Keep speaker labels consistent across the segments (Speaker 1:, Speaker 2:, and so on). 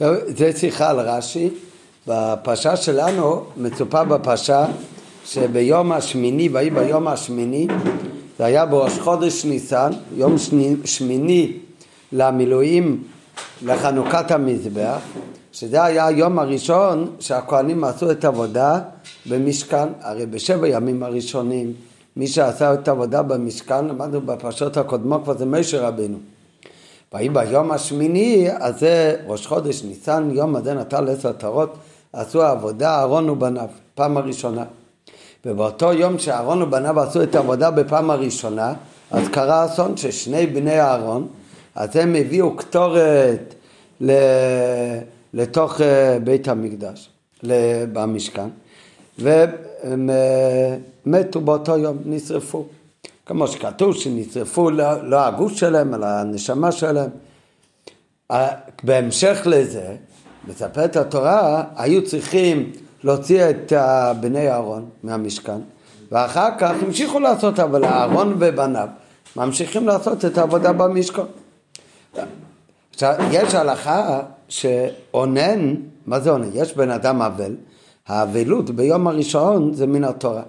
Speaker 1: טוב, זה שיחה על רש"י. בפרשה שלנו מצופה בפרשה שביום השמיני, ויהי ביום השמיני, זה היה בראש חודש ניסן, יום שני, שמיני למילואים לחנוכת המזבח, שזה היה היום הראשון שהכהנים עשו את העבודה במשכן, הרי בשבע ימים הראשונים מי שעשה את העבודה במשכן, למדנו בפרשות הקודמות כבר זה משה רבינו. ויהי ביום השמיני, אז זה ראש חודש ניסן, יום הזה נטל עשר עטרות, עשו העבודה אהרון ובניו, פעם הראשונה. ובאותו יום שאהרון ובניו עשו את העבודה בפעם הראשונה, אז קרה אסון ששני בני אהרון, אז הם הביאו קטורת לתוך אה, בית המקדש, במשכן, והם אה, באותו יום, נשרפו. כמו שכתוב שנשרפו לא, לא הגוף שלהם, אלא הנשמה שלהם. בהמשך לזה, מספרת התורה, היו צריכים להוציא את בני אהרון מהמשכן, ואחר כך המשיכו לעשות, אבל אהרון ובניו ממשיכים לעשות את העבודה במשכן. עכשיו, יש הלכה שאונן, מה זה אונן? יש בן אדם אבל, האבלות ביום הראשון זה מן התורה,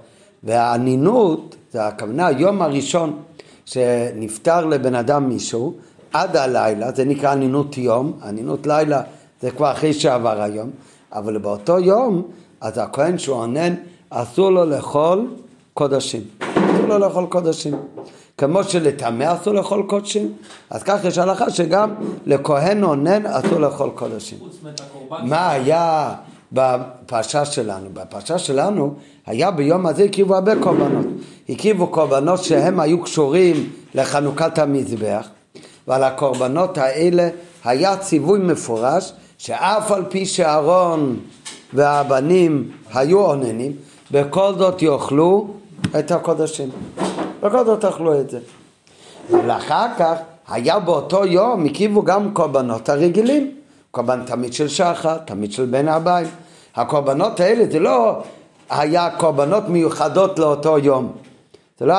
Speaker 1: והאנינות זה הכוונה היום הראשון שנפטר לבן אדם מישהו עד הלילה, זה נקרא אנינות יום, אנינות לילה זה כבר אחרי שעבר היום, אבל באותו יום, אז הכהן שהוא עונן, אסור לו לאכול קודשים. אסור לו לאכול קודשים. כמו שלטמא אסור לאכול קודשים, אז כך יש הלכה שגם לכהן עונן אסור לאכול קודשים. מה היה בפרשה שלנו? בפרשה שלנו היה ביום הזה הקריבו הרבה קורבנות. הקריבו קורבנות שהם היו קשורים לחנוכת המזבח, ועל הקורבנות האלה היה ציווי מפורש שאף על פי שאהרון והבנים היו אוננים, בכל זאת יאכלו את הקודשים. בכל זאת אכלו את זה. אבל אחר כך היה באותו יום, הקריבו גם קורבנות הרגילים. קורבן תמיד של שחר, תמיד של בן הבית. הקורבנות האלה זה לא היה קורבנות מיוחדות לאותו יום. זה לא,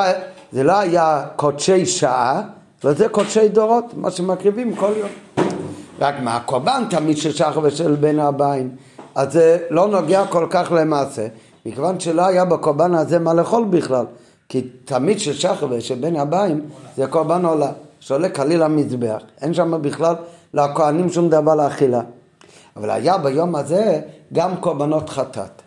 Speaker 1: זה לא היה קודשי שעה, אבל זה קודשי דורות, מה שמקריבים כל יום. רק מה, הקורבן תמיד של שחר ושל בן הבאים, אז זה לא נוגע כל כך למעשה, מכיוון שלא היה בקורבן הזה מה לאכול בכלל, כי תמיד של שחר ושל בן הבאים זה קורבן עולה, שעולה כליל המזבח, אין שם בכלל לכהנים שום דבר לאכילה. אבל היה ביום הזה גם קורבנות חטאת.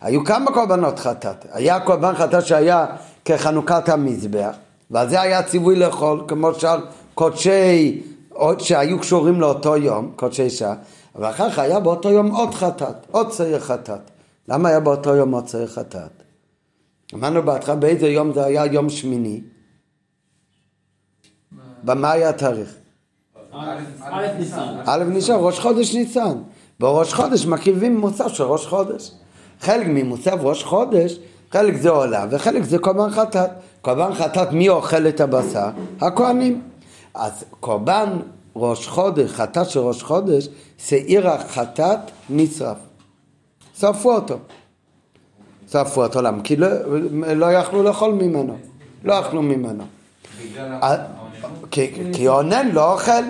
Speaker 1: היו כמה קורבנות חטאת. היה קורבן חטאת שהיה כחנוכת המזבח, ועל זה היה ציווי לאכול, כמו שאר קודשי, שהיו קשורים לאותו יום, קודשי שעה, אבל אחר כך היה באותו יום עוד חטאת, עוד צעיר חטאת. למה היה באותו יום עוד צעיר חטאת? אמרנו בהתחלה באיזה יום זה היה יום שמיני? במה היה התאריך? א' ניסן, ראש חודש ניסן. בראש חודש מקריבים מוצר של ראש חודש. חלק ממוצב ראש חודש, חלק זה עולה וחלק זה קורבן חטאת. קורבן חטאת, מי אוכל את הבשר? הכהנים. אז קורבן ראש חודש, חטאת של ראש חודש, שעיר החטאת נשרף. שרפו אותו. שרפו אותו, למה? כי לא, לא יכלו לאכול ממנו. לא אכלו ממנו. כי אונן לא אוכל.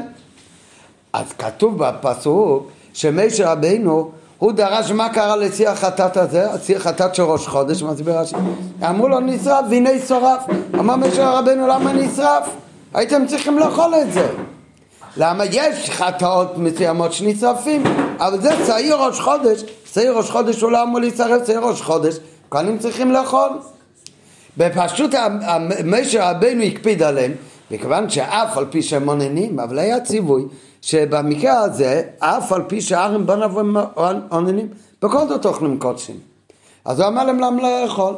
Speaker 1: אז כתוב בפסוק שמשה רבינו הוא דרש מה קרה לצי החטאת הזה, הצי החטאת של ראש חודש, מסביר רש"י. אמרו לו נשרף והנה שרף. אמר משה רבנו למה נשרף? הייתם צריכים לאכול את זה. למה יש חטאות מסוימות שנשרפים, אבל זה צעיר ראש חודש, צעיר ראש חודש הוא לא אמור להצטרף, צעיר ראש חודש, כהנים צריכים לאכול. בפשוט משה רבנו הקפיד עליהם, מכיוון שאף על פי שהם עוננים, אבל היה ציווי שבמקרה הזה, אף על פי שארם בניו הם עוננים, בכל זאת אוכלים קודשים. אז הוא אמר להם למה לא לאכול?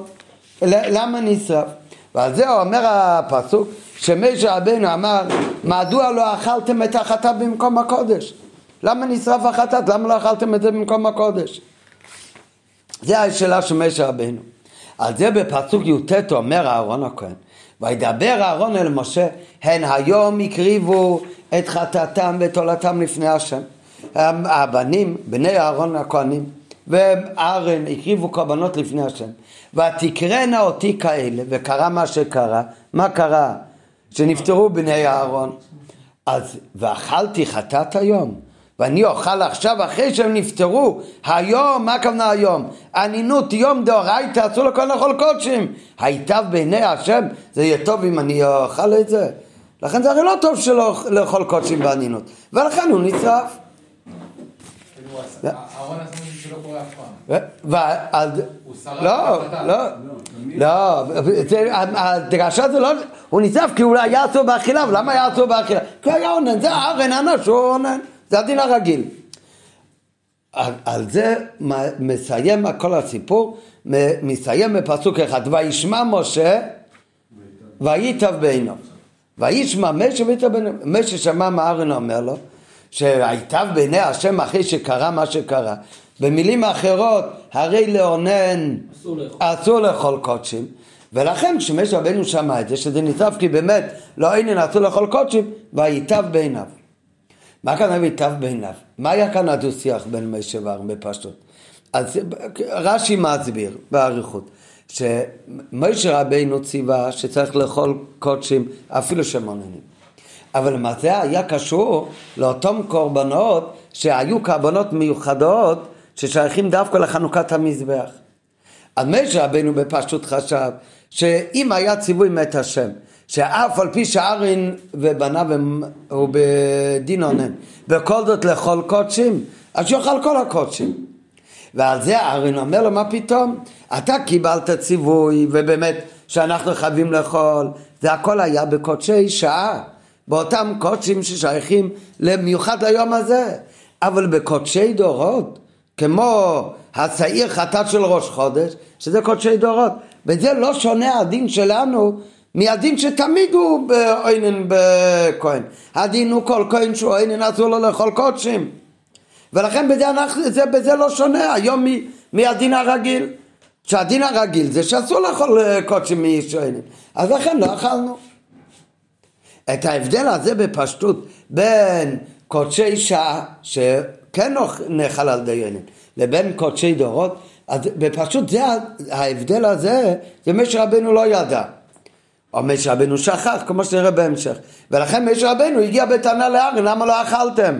Speaker 1: למה נשרף? ועל זה אומר הפסוק, שמשה רבנו אמר, מדוע לא אכלתם את החטאת במקום הקודש? למה נשרף החטאת? למה לא אכלתם את זה במקום הקודש? זה השאלה של משה רבנו. על זה בפסוק י"ט אומר אהרון הכהן, וידבר אהרון אל משה, הן היום הקריבו את חטאתם ואת עולתם לפני השם. הבנים, בני אהרון הכהנים, וארן הקריבו קורבנות לפני השם. ותקראנה אותי כאלה, וקרה מה שקרה. מה קרה? שנפטרו בני אהרון. אז ואכלתי חטאת היום ואני אוכל עכשיו אחרי שהם נפטרו. היום, מה הכוונה היום? אנינות יום דאורייתא אסור לכל לאכול קודשים. היטב בעיני השם זה יהיה טוב אם אני אוכל את זה. לכן זה הרי לא טוב שלא לאכול קודשים באנינות ולכן הוא נשרף. לא. לא, לא, זה- הדרשה זה לא, הוא נצרף כי הוא היה אסור באכילה, ולמה היה אסור באכילה? כי היה אונן, זה ארן אנש הוא אונן, זה הדין הרגיל. על, על זה מסיים כל הסיפור, מסיים בפסוק אחד, וישמע משה וייטב בעינו. וישמע משה וייטב בעינו. משה שמע מה ארן אומר לו, שהייטב בעיני השם אחרי שקרה מה שקרה. במילים אחרות, הרי לאונן אסור לאכול קודשים. ולכן כשמשה רבנו שמע את זה, שזה ניצב כי באמת לא אינן אסור לאכול קודשים, וייטב בעיניו. מה כאן וייטב בעיניו? מה היה כאן הדו-שיח בין משה ואהרון בפשטות? אז רש"י מסביר באריכות שמשה רבינו ציווה שצריך לאכול קודשים אפילו שמוננים אבל מה זה היה קשור לאותם קורבנות שהיו קורבנות מיוחדות ששייכים דווקא לחנוכת המזבח אז משה רבינו בפשטות חשב שאם היה ציווי מת השם שאף על פי שארין ובניו הם, בדין אונן בכל זאת לאכול קודשים אז שיאכל כל הקודשים. ועל זה ארין אומר לו מה פתאום? אתה קיבלת ציווי ובאמת שאנחנו חייבים לאכול. זה הכל היה בקודשי שעה באותם קודשים ששייכים למיוחד ליום הזה. אבל בקודשי דורות כמו השעיר חטאת של ראש חודש שזה קודשי דורות וזה לא שונה הדין שלנו מהדין שתמיד הוא בעוינן בכהן. הדין הוא כל כהן שהוא עוינן אסור לו לאכול קודשים. ולכן בזה, אנחנו, זה, בזה לא שונה. היום מהדין הרגיל. שהדין הרגיל זה שאסור לאכול אה, קודשים מישוענים אז לכן לא אכלנו. את ההבדל הזה בפשטות בין קודשי שעה שכן נאכל על דיינים לבין קודשי דורות אז בפשטות זה ההבדל הזה זה משה רבנו לא ידע משה רבנו שכח כמו שנראה בהמשך ולכן משה רבנו הגיע בטענה לארן למה לא אכלתם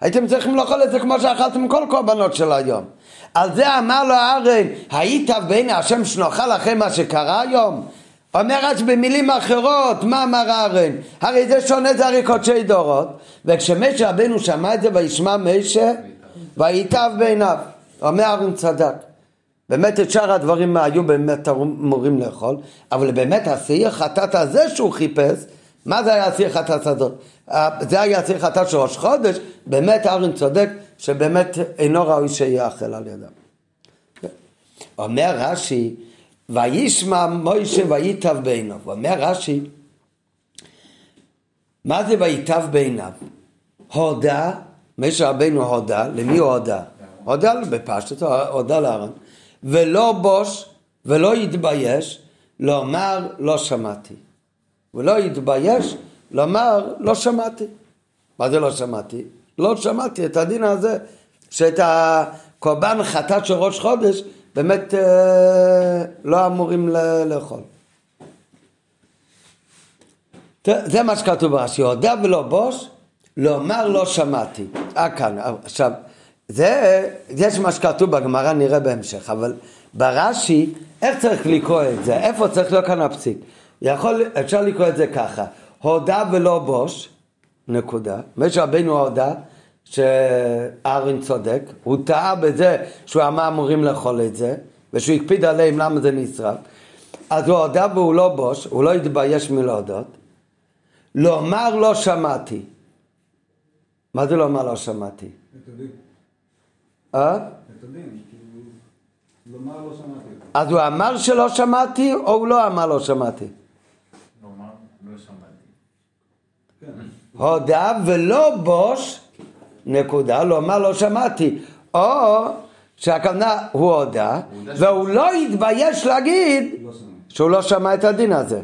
Speaker 1: הייתם צריכים לאכול את זה כמו שאכלתם כל קורבנות של היום על זה אמר לו ארן היית בין השם שנאכל אחרי מה שקרה היום אומר אז במילים אחרות, מה אמר ארן? הרי זה שונה, זה הרי קודשי דורות. וכשמשה רבנו שמע את זה וישמע משה, וייטב בעיניו. אומר ארן צדק. באמת את שאר הדברים היו באמת אמורים לאכול, אבל באמת השעיר חטאת הזה שהוא חיפש, מה זה היה השעיר חטאת הזאת? זה היה השעיר חטאת של ראש חודש, באמת ארן צודק שבאמת אינו ראוי שיאכל על ידם. אומר רש"י וישמע מוישה וייטב בעיניו. אומר רש"י, מה זה וייטב בעיניו? הודה, משה רבנו הודה, למי הוא הודה? הודה בפשטות, הודה לארון, ולא בוש ולא יתבייש לומר לא שמעתי. ולא יתבייש לומר לא שמעתי. מה זה לא שמעתי? לא שמעתי את הדין הזה, שאת הקורבן חטאת של ראש חודש באמת אה, לא אמורים לאכול. זה מה שכתוב ברש"י, הודה ולא בוש, לומר לא שמעתי. אה כאן, עכשיו, זה, יש מה שכתוב בגמרא, נראה בהמשך, אבל ברש"י, איך צריך לקרוא את זה? איפה צריך להיות כאן הפסיק? יכול, אפשר לקרוא את זה ככה, הודה ולא בוש, נקודה, משה רבינו הודה, שארין צודק, הוא טעה בזה שהוא אמר אמורים לאכול את זה, ושהוא הקפיד עליהם למה זה נשרף, אז הוא הודה והוא לא בוש, הוא לא התבייש מלהודות, לומר לא שמעתי. מה זה לומר לא שמעתי? אה?
Speaker 2: את הדין, כאילו, לומר לא שמעתי.
Speaker 1: אז הוא אמר שלא שמעתי, או הוא לא אמר לא שמעתי?
Speaker 3: לא.
Speaker 2: כן.
Speaker 1: הודה ולא בוש, נקודה, לומר לא שמעתי. או שהכוונה הוא הודה, והוא לא התבייש להגיד
Speaker 2: לא.
Speaker 1: שהוא לא שמע את הדין הזה.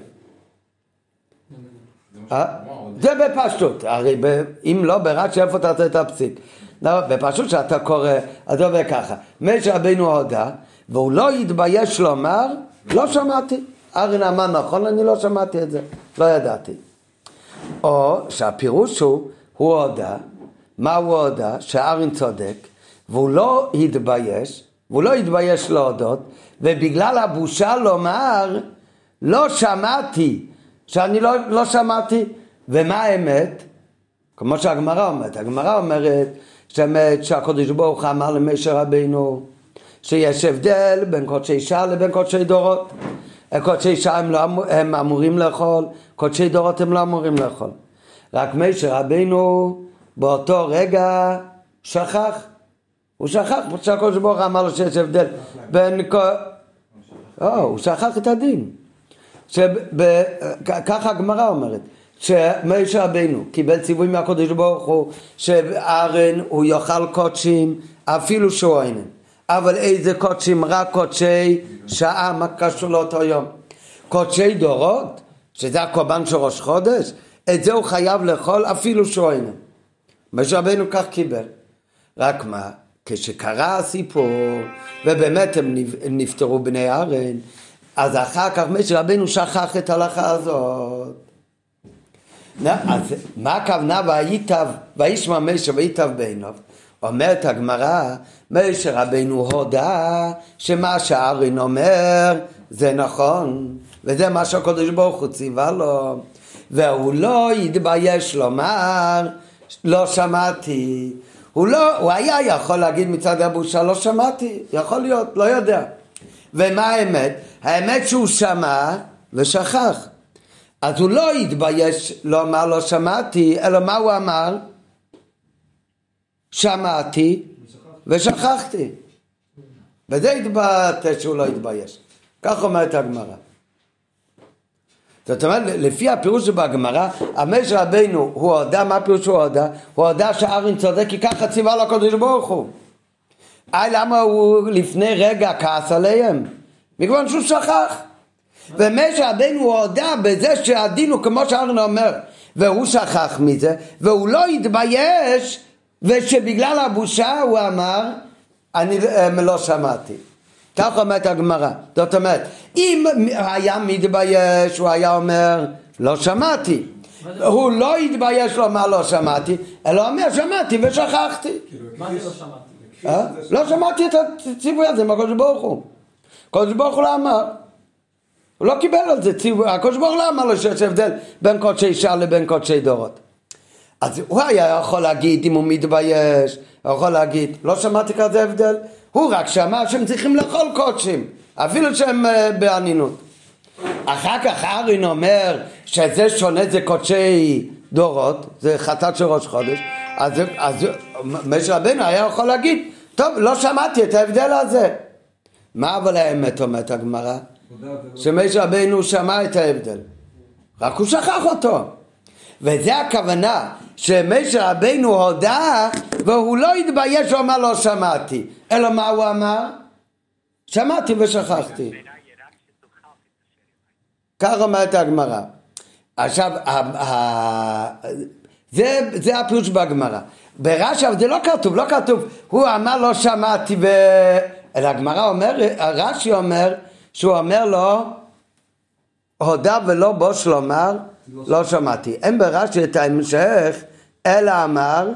Speaker 3: זה
Speaker 1: אה? בפשטות, הרי אם לא ברש"י איפה תעשה את הפסיק? לא, בפשטות שאתה קורא, אז זה עובד ככה, משה רבינו הודה, והוא לא התבייש לומר, לא שמעתי. ארין אמר נכון, אני לא שמעתי את זה, לא ידעתי. או שהפירוש הוא, הוא הודה, מה הוא הודה? שארין צודק, והוא לא התבייש, והוא לא התבייש להודות, ובגלל הבושה לומר, לא שמעתי, שאני לא, לא שמעתי, ומה האמת? כמו שהגמרא אומרת, הגמרא אומרת שאמת שהקדוש ברוך אמר למשה רבינו שיש הבדל בין קודשי שעה לבין קודשי דורות. קודשי שעה הם, לא אמור, הם אמורים לאכול, קודשי דורות הם לא אמורים לאכול. רק משה רבינו באותו רגע שכח. הוא שכח, שהקדוש ברוך אמר לו שיש הבדל בין... לא, הוא שכח את הדין. ככה הגמרא אומרת. שמשה רבינו קיבל ציווי מהקדוש ברוך הוא שארן הוא יאכל קודשים אפילו שהוא אינן אבל איזה קודשים? רק קודשי שעה, מה קשור לאותו יום? קודשי דורות, שזה הקורבן של ראש חודש, את זה הוא חייב לאכול אפילו שהוא אינן. משה רבינו כך קיבל. רק מה? כשקרה הסיפור, ובאמת הם נפטרו בני ארן, אז אחר כך משה רבינו שכח את ההלכה הזאת. אז מה הכוונה וייטב, וישמע משה וייטב בעיניו? אומרת הגמרא, משה רבינו הודה שמה שארין אומר זה נכון, וזה מה שהקדוש ברוך הוא ציווה לו, והוא לא יתבייש לומר לא שמעתי. הוא לא, הוא היה יכול להגיד מצד הבושה לא שמעתי, יכול להיות, לא יודע. ומה האמת? האמת שהוא שמע ושכח. אז הוא לא התבייש לומר לא שמעתי, אלא מה הוא אמר? שמעתי ושכחתי. וזה התבטא שהוא לא התבייש. כך אומרת הגמרא. זאת אומרת, לפי הפירוש שבגמרא, המש רבינו, הוא הודה, מה הפירוש הוא הודה? הוא הודה שארין צודק, כי ככה ציווה לו הקדוש ברוך הוא. היי, למה הוא לפני רגע כעס עליהם? מכיוון שהוא שכח. ומשה רבינו הודה בזה שהדין הוא כמו שארן אומר, והוא שכח מזה, והוא לא התבייש, ושבגלל הבושה הוא אמר, אני לא שמעתי. כך אומרת הגמרא. זאת אומרת, אם היה מתבייש, הוא היה אומר, לא שמעתי. הוא לא התבייש לומר לא שמעתי, אלא אומר שמעתי ושכחתי.
Speaker 4: מה זה לא שמעתי?
Speaker 1: אה? לא שמעתי את הציווי הזה מהקדוש ברוך הוא. הקדוש ברוך הוא לא אמר. הוא לא קיבל על זה ציווי, הקדוש ברוך הוא לא אמר לו שיש הבדל בין קודשי שעה לבין קודשי דורות. אז הוא היה יכול להגיד אם הוא מתבייש, הוא יכול להגיד, לא שמעתי כזה הבדל, הוא רק שמע שהם צריכים לאכול קודשים, אפילו שהם uh, באנינות. אחר כך ארין אומר שזה שונה זה קודשי דורות, זה חטאת של ראש חודש, אז, אז משה רבנו היה יכול להגיד, טוב, לא שמעתי את ההבדל הזה. מה אבל האמת אומרת הגמרא? שמשה רבנו שמע את ההבדל, רק הוא שכח אותו. וזה הכוונה, שמשה רבנו הודה והוא לא התבייש, הוא אמר לא שמעתי, אלא מה הוא אמר? שמעתי ושכחתי. כך אומרת הגמרא. עכשיו, זה, זה הפירוש בהגמרא. ברש"י זה לא כתוב, לא כתוב, הוא אמר לא שמעתי ו... אלא הגמרא אומר, רש"י אומר שהוא אומר לו, הודה ולא בוש לומר, לא שמעתי. אין ברש"י את ההמשך, אלא אמר,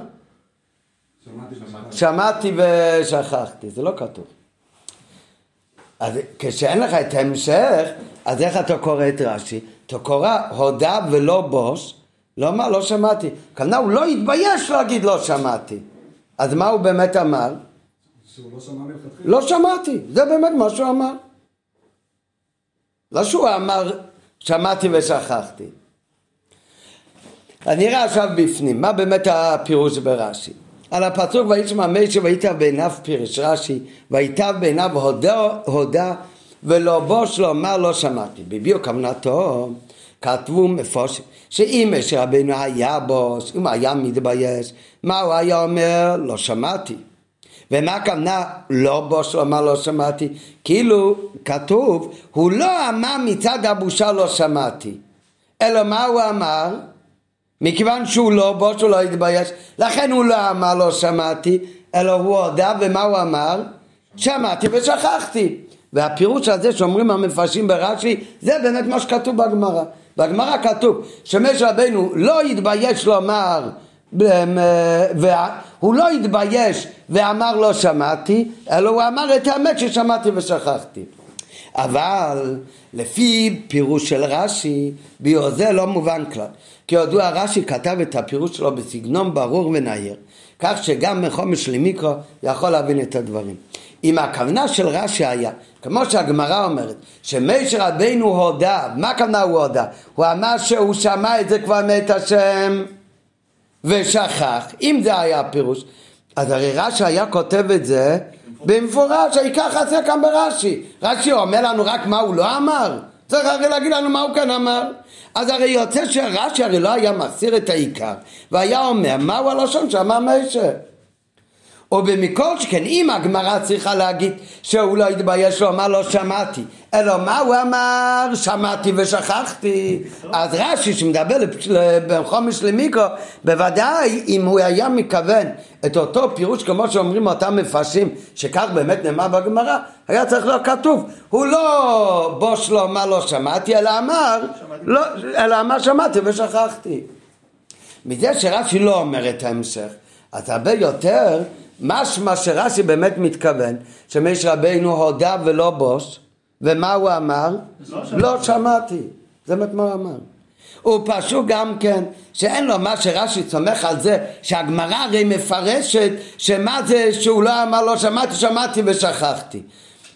Speaker 1: שמעתי ושכחתי, זה לא כתוב. אז כשאין לך את ההמשך, אז איך אתה קורא את רש"י? אתה קורא הודה ולא בוש, לא אמר לא שמעתי. כנראה הוא לא התבייש להגיד לא שמעתי. אז מה הוא באמת אמר?
Speaker 2: שהוא לא שמע מלכתחילה.
Speaker 1: לא שמעתי, זה באמת מה שהוא אמר. לא שהוא אמר שמעתי ושכחתי. אני נראה עכשיו בפנים, מה באמת הפירוש ברש"י? על הפסוק וישמע משה ויטב בעיניו פירש רש"י ויטב בעיניו הודה, הודה ולא בוש לומר לא שמעתי. בביאו כוונתו כתבו מפורשים שאם משה רבינו היה בוש, אם היה מתבייש, מה הוא היה אומר? לא שמעתי. ומה הכוונה לא בוש לומר לא שמעתי? כאילו כתוב הוא לא אמר מצד הבושה לא שמעתי אלא מה הוא אמר? מכיוון שהוא לא בוש הוא לא התבייש לכן הוא לא אמר לא שמעתי אלא הוא הודה ומה הוא אמר? שמעתי ושכחתי והפירוש הזה שאומרים המפרשים ברש"י זה באמת מה שכתוב בגמרא בגמרא כתוב שמשה רבנו לא התבייש לומר והוא לא התבייש ואמר לא שמעתי, אלא הוא אמר את האמת ששמעתי ושכחתי. אבל לפי פירוש של רש"י, ביוזה לא מובן כלל. כי ידוע רש"י כתב את הפירוש שלו בסגנון ברור ונהיר, כך שגם מחומש למיקרו יכול להבין את הדברים. אם הכוונה של רש"י היה, כמו שהגמרא אומרת, שמשה רבינו הודה, מה הכוונה הוא הודה? הוא אמר שהוא שמע את זה כבר מאת השם ושכח, אם זה היה הפירוש, אז הרי רש"י היה כותב את זה במפורש, העיקר חסר כאן ברש"י. רש"י אומר לנו רק מה הוא לא אמר? צריך הרי להגיד לנו מה הוא כאן אמר. אז הרי יוצא שרש"י הרי לא היה מסיר את העיקר, והיה אומר מהו הלשון שאמר משה. או במקור שכן אם הגמרא צריכה להגיד שהוא לא התבייש לומר לא שמעתי. אלא מה הוא אמר? שמעתי ושכחתי. אז רש"י שמדבר בחומש למיקרו בוודאי אם הוא היה מכוון את אותו פירוש כמו שאומרים אותם מפרשים שכך באמת נאמר בגמרא היה צריך להיות כתוב. הוא לא בוש לו מה לא שמעתי אלא אמר לא, אלא אמר שמעתי ושכחתי. מזה שרש"י לא אומר את ההמשך אז הרבה יותר משמע שרש"י באמת מתכוון שמש רבינו הודה ולא בוש ומה הוא אמר? לא, לא שמעתי. זה באמת מה הוא אמר. הוא פשוט גם כן שאין לו מה שרש"י סומך על זה שהגמרא הרי מפרשת שמה זה שהוא לא אמר לא שמעתי שמעתי ושכחתי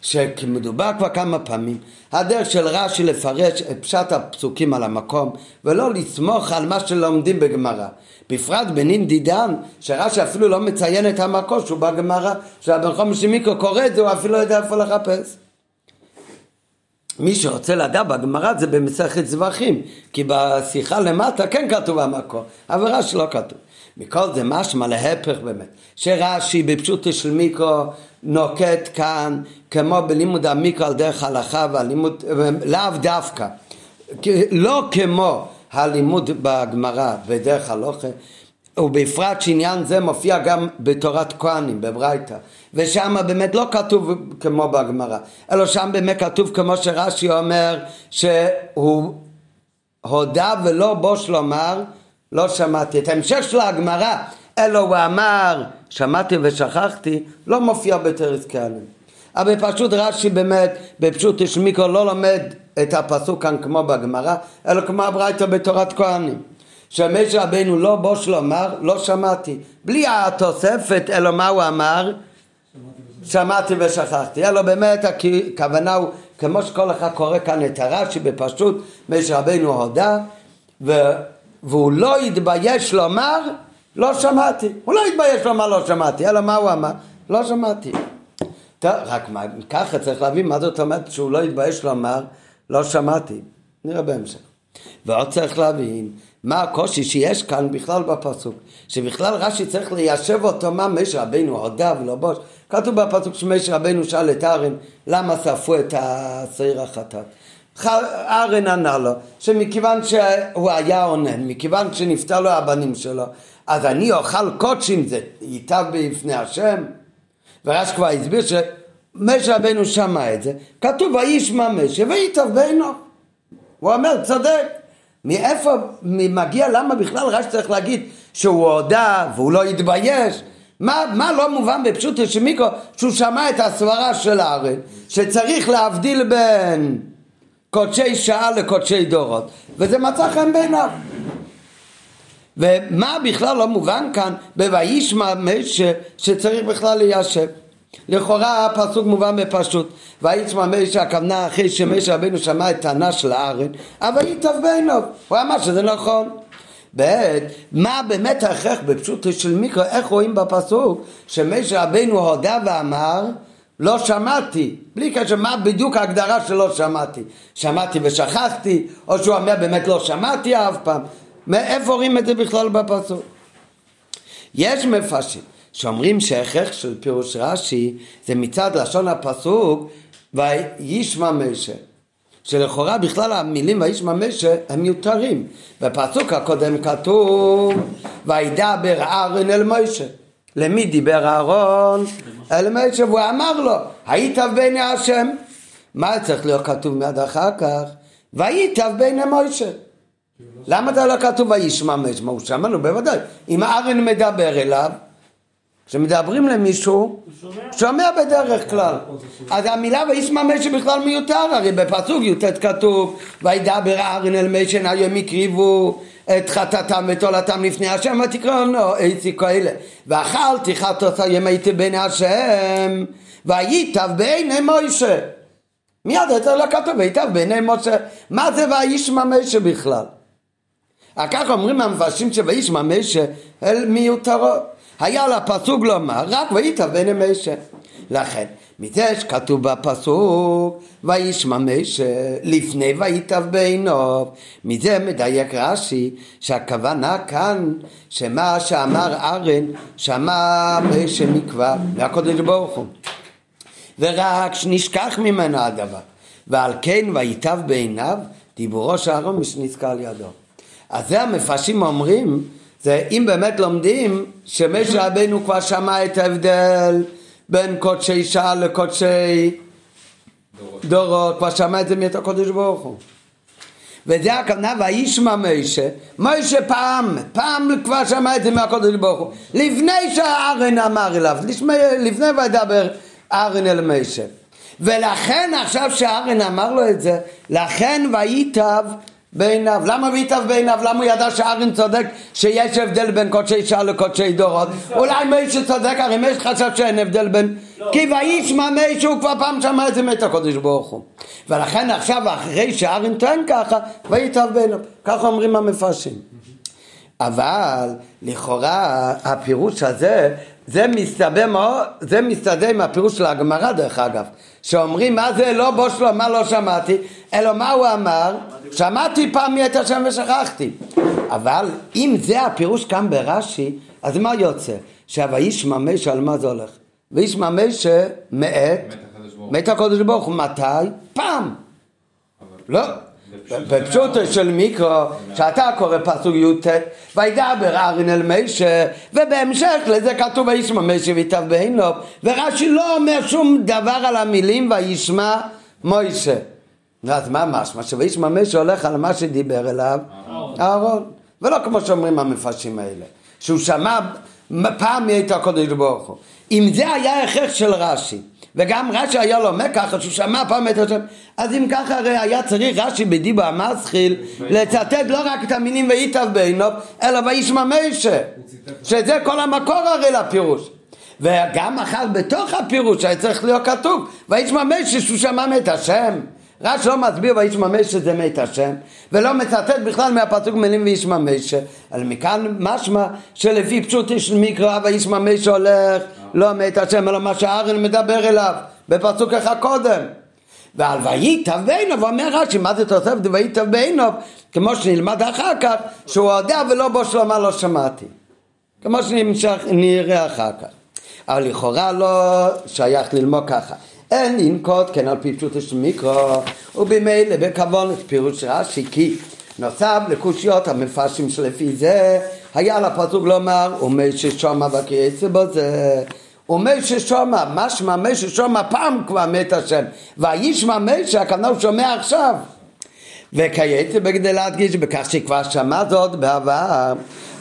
Speaker 1: שמדובר כבר כמה פעמים הדרך של רש"י לפרש את פשט הפסוקים על המקום ולא לסמוך על מה שלומדים בגמרא. בפרט בנין דידן שרש"י אפילו לא מציין את המקום שהוא בגמרא שהבן חומש מיקרו קורא את זה הוא אפילו לא יודע איפה לחפש. מי שרוצה לדעת בגמרא זה במסכת זבחים כי בשיחה למטה כן כתוב המקום אבל רש"י לא כתוב מכל זה משמע להפך באמת שרש"י בפשוטו של מיקרו נוקט כאן כמו בלימוד המיקרו על דרך הלכה והלימוד לאו דווקא לא כמו הלימוד בגמרא בדרך הלוכה ובפרט שעניין זה מופיע גם בתורת כהנים בברייתא ושם באמת לא כתוב כמו בגמרא אלא שם באמת כתוב כמו שרש"י אומר שהוא הודה ולא בוש לומר לא שמעתי את ההמשך של הגמרא. אלא הוא אמר שמעתי ושכחתי לא מופיע בתרס קהלים אבל פשוט רש"י באמת בפשוט השמיקו לא לומד את הפסוק כאן כמו בגמרא אלא כמו הברייתא בתורת כהנים. שמשה רבינו לא בוש לומר לא שמעתי. בלי התוספת אלא מה הוא אמר? שמעתי ושכחתי. אלא באמת הכוונה הוא כמו שכל אחד קורא כאן את הרש"י בפשוט משה רבינו הודה ו... והוא לא התבייש לומר לא שמעתי. הוא לא התבייש לומר לא שמעתי. אלא מה הוא אמר? לא שמעתי. טוב, רק מה, ככה צריך להבין מה זאת אומרת שהוא לא התבייש לומר לא שמעתי. נראה בהמשך. ועוד צריך להבין מה הקושי שיש כאן בכלל בפסוק שבכלל רש"י צריך ליישב אותו מה משה רבינו הודה ולא בוש. כתוב בפסוק שמשה רבינו שאל את ארן למה שרפו את השעיר החטאת ארן ענה לו שמכיוון שהוא היה אונן מכיוון שנפטר לו הבנים שלו אז אני אוכל קודשים זה ייטב בפני השם. ורש"י כבר הסביר שמשה רבינו שמע את זה כתוב וישמע משה וייטב בינו הוא אומר צודק מאיפה מגיע למה בכלל רש"י צריך להגיד שהוא הודה והוא לא התבייש? מה, מה לא מובן בפשוט שמיקרו שהוא שמע את הסברה של הארץ שצריך להבדיל בין קודשי שעה לקודשי דורות. וזה מצא חן בעיניו. ומה בכלל לא מובן כאן? ב"וישמע משה" שצריך בכלל ליישב. לכאורה הפסוק מובן בפשוט. וישמע משה הכוונה אחרי שמשה רבינו שמע את טענה של הארץ אבל ייטב בעיניו הוא אמר שזה נכון. ב' מה באמת ההכרח בפשוט של מיקרו? איך רואים בפסוק שמשה רבינו הודה ואמר לא שמעתי, בלי קשר מה בדיוק ההגדרה של לא שמעתי, שמעתי ושכחתי, או שהוא אומר באמת לא שמעתי אף פעם, מאיפה רואים את זה בכלל בפסוק? יש מפרשים שאומרים שההכרח של פירוש רש"י זה מצד לשון הפסוק וישמע משה. שלכאורה בכלל המילים וישמע משה הם מיותרים. בפסוק הקודם כתוב וידבר אהרון אל משה למי דיבר אהרון? אל משה והוא אמר לו היית בעיני השם מה צריך להיות כתוב מיד אחר כך? וייטב בעיני משה למה זה לא כתוב וישמע משמע? הוא שמע, נו בוודאי. אם ארן מדבר אליו, כשמדברים למישהו, שומע בדרך כלל. אז המילה וישמע משה בכלל מיותר, הרי בפסוק י"ט כתוב וידבר ארן אל משה היום הקריבו את חטאתם ותולתם לפני השם ותקראו איצי כאלה ואכלתי חטאת היום הייתי בעיני השם וייטב בעיני משה מיד יותר לא כתוב וייטב בעיני משה מה זה וישמע משה בכלל? כך אומרים המפרשים שוישמע משה אל מיותרות היה לה פסוק לומר רק וייטב בעיני משה לכן מזה שכתוב בפסוק וישמע משה לפני וייטב בעיניו מזה מדייק רש"י שהכוונה כאן שמה שאמר ארן שמע משה מכבר מהקודש ברוך הוא. ורק שנשכח ממנו הדבר. ועל כן וייטב בעיניו דיבורו של אהרון משנזכר על ידו. אז זה המפרשים אומרים זה אם באמת לומדים שמשה רבנו כבר שמע את ההבדל בין קודשי שעה לקודשי דורות, כבר שמע את זה מאת הקודש ברוך הוא. וזה הכוונה וישמע משה, משה פעם, פעם כבר שמע את זה מהקודש ברוך הוא, לפני שארן אמר אליו, לפני וידבר ארן אל משה. ולכן עכשיו שארן אמר לו את זה, לכן וייטב בעיניו. למה ויטב בעיניו? למה הוא ידע שארין צודק שיש הבדל בין קודשי שעה לקודשי דורות? אולי מישהו צודק, הרי מישהו חשב שאין הבדל בין... כי וישמע מישהו כבר פעם שמע את זה מת הקודש ברוך הוא. ולכן עכשיו אחרי שארין טוען ככה, ויטב בעיניו. ככה אומרים המפרשים. אבל לכאורה הפירוש הזה זה מסתבר מאוד, זה מסתדר עם הפירוש של הגמרא דרך אגב, שאומרים מה זה לא בוש לו, מה לא שמעתי, אלא מה הוא אמר? שמעתי פעם מי את השם ושכחתי. אבל אם זה הפירוש כאן ברש"י, אז מה יוצא? שה"וישמע משה" על מה זה הולך? וישמע משה מאת, מת הקודש ברוך הוא, מתי? פעם. לא. בפשוט של מיקרו, שאתה קורא פסוק י"ט, וידבר ארין אל משה, ובהמשך לזה כתוב וישמע משה ויטב בעינו, ורש"י לא אומר שום דבר על המילים וישמע משה. אז מה משמע? שוישמע משה הולך על מה שדיבר אליו אהרון, ולא כמו שאומרים המפרשים האלה, שהוא שמע פעם הייתה הקודש ברוך הוא. אם זה היה הכרח של רש"י, וגם רש"י היה לומד ככה שהוא שמע פעם את השם. אז אם ככה הרי היה צריך רש"י בדיבו המסחיל לצטט לא רק את המינים וייטב בעיניו אלא וישמע משה שזה כל המקור הרי לפירוש. וגם אחר בתוך הפירוש היה צריך להיות כתוב וישמע משה שהוא שמע מאת השם רש"י לא מסביר וישמע משה זה מת השם ולא מצטט בכלל מהפסוק מילים וישמע משה אלא מכאן משמע שלפי פשוט יש מקרא וישמע משה הולך לא מת השם אלא מה שארן מדבר אליו בפסוק אחד קודם. ועל וייטב בעיניו אומר רש"י מה זה תוספת וייטב בעיניו כמו שנלמד אחר כך שהוא יודע ולא בו שלמה לא שמעתי. כמו שנראה אחר כך. אבל לכאורה לא שייך ללמוד ככה אין לנקוט כן על פי פשוט של מיקרו ובמילא בכוון את פירוש רש"י כי נוסף לקושיות המפרשים שלפי זה היה לפסוק לומר ומשה שומע וכייצא בו זה ומשה שומע משמע משה שומע פעם כבר מת השם וישמע משה הכוונה הוא שומע עכשיו וכייצא בכדי להדגיש בכך שכבר שמע זאת בעבר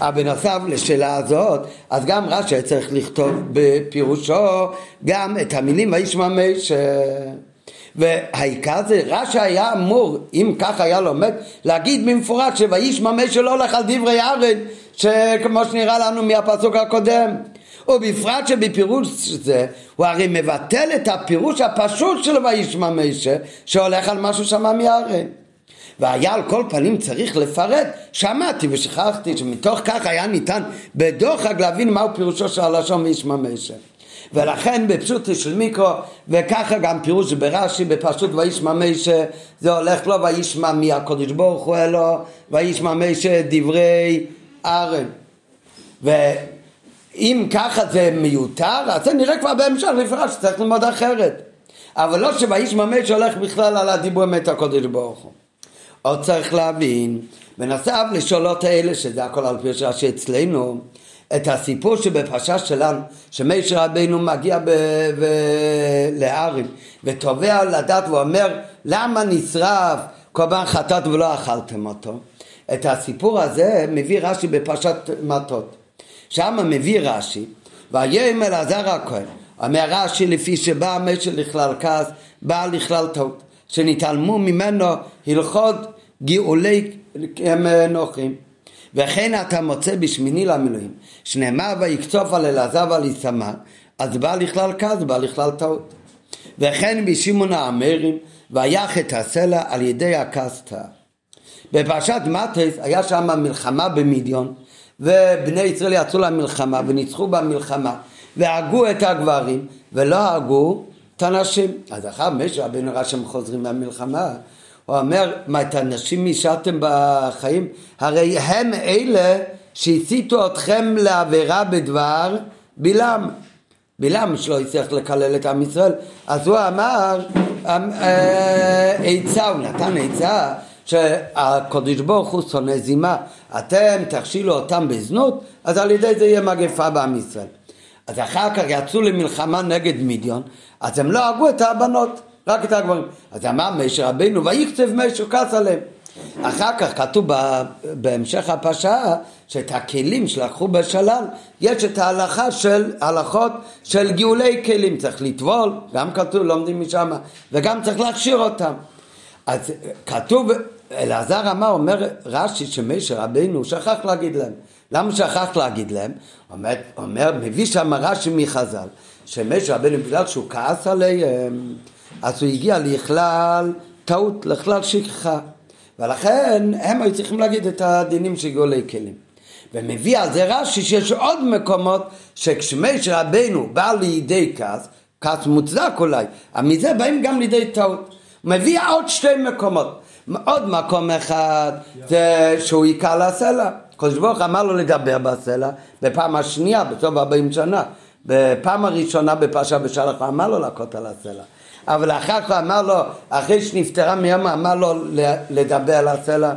Speaker 1: אבל בנוסף לשאלה הזאת, אז גם רש"י צריך לכתוב בפירושו גם את המילים וישמע משה. והעיקר זה רש"י היה אמור, אם כך היה לומד, להגיד במפורש שוישמע משה לא הולך על דברי ארן, שכמו שנראה לנו מהפסוק הקודם. ובפרט שבפירוש זה הוא הרי מבטל את הפירוש הפשוט של וישמע משה שהולך על משהו שמע מארן. והיה על כל פנים צריך לפרט, שמעתי ושכחתי שמתוך כך היה ניתן בדוחק להבין מהו פירושו של הלשון וישמע משה. ולכן בפשוט של מיקרו, וככה גם פירוש ברש"י בפשוט וישמע משה, זה הולך לו וישמע מהקודש ברוך הוא אלו, וישמע משה דברי ארן. ואם ככה זה מיותר, אז זה נראה כבר בהמשך לפרש שצריך ללמוד אחרת. אבל לא שוישמע משה הולך בכלל על הדיבור אמת הקודש ברוך הוא. עוד צריך להבין, בנוסף לשאלות האלה, שזה הכל על פי רש"י אצלנו, את הסיפור שבפרשה שלנו, שמשה רבינו מגיע ב- ב- להרים ותובע לדעת ואומר למה נשרף קורבן חטאת ולא אכלתם אותו? את הסיפור הזה מביא רש"י בפרשת מטות. שם מביא רש"י, ויאמר אלעזר הכהן, אומר רש"י לפי שבא המשל לכלל כעס, בא לכלל טעות, שנתעלמו ממנו הלכות גאולי נוחים. וכן אתה מוצא בשמיני למילואים, שנאמר ויקצוף על אלעזר ועל איתמר, אז בא לכלל כעס, בא לכלל טעות. וכן בשמעון האמרים, ויח את הסלע על ידי הקסטה. בפרשת מטריס היה שם מלחמה במדיון, ובני ישראל יצאו למלחמה וניצחו במלחמה, והרגו את הגברים, ולא הרגו את הנשים. אז אחר משה ראה שהם חוזרים מהמלחמה, הוא אומר, מה את הנשים השארתם בחיים? הרי הם אלה שהסיתו אתכם לעבירה בדבר בלעם. בלעם שלא הצליח לקלל את עם ישראל, אז הוא אמר אמ, אה, עצה, הוא נתן עצה שהקדוש ברוך הוא שונא זימה, אתם תכשילו אותם בזנות, אז על ידי זה יהיה מגפה בעם ישראל. אז אחר כך יצאו למלחמה נגד מידיון, אז הם לא הרגו את הבנות, רק את הגברים. אז אמר משה רבינו, ויקצב משה כעס עליהם. אחר כך כתוב בהמשך הפרשה שאת הכלים שלקחו בשלל יש את ההלכה של הלכות של גאולי כלים צריך לטבול גם כתוב לומדים משם וגם צריך להכשיר אותם אז כתוב אלעזר אמר אומר רש"י שמשה רבינו שכח להגיד להם למה שכח להגיד להם? אומר, אומר מביא שם רש"י מחז"ל שמשה רבינו בגלל שהוא כעס עליהם אז הוא הגיע לכלל טעות, לכלל שכחה ולכן הם היו צריכים להגיד את הדינים של גאולי כלים. ומביא על זה רש"י שיש עוד מקומות שכשמשה רבנו בא לידי כעס, כעס מוצדק אולי, אבל מזה באים גם לידי טעות. מביא עוד שתי מקומות. עוד מקום אחד זה שהוא היכה לסלע. קדוש ברוך אמר לו לדבר בסלע, בפעם השנייה, בסוף 40 שנה. בפעם הראשונה בפרשה בשלח הוא אמר לו להכות על הסלע. אבל אחר כך אמר לו, אחרי שנפטרה מיום, אמר לו לדבר על הסלע.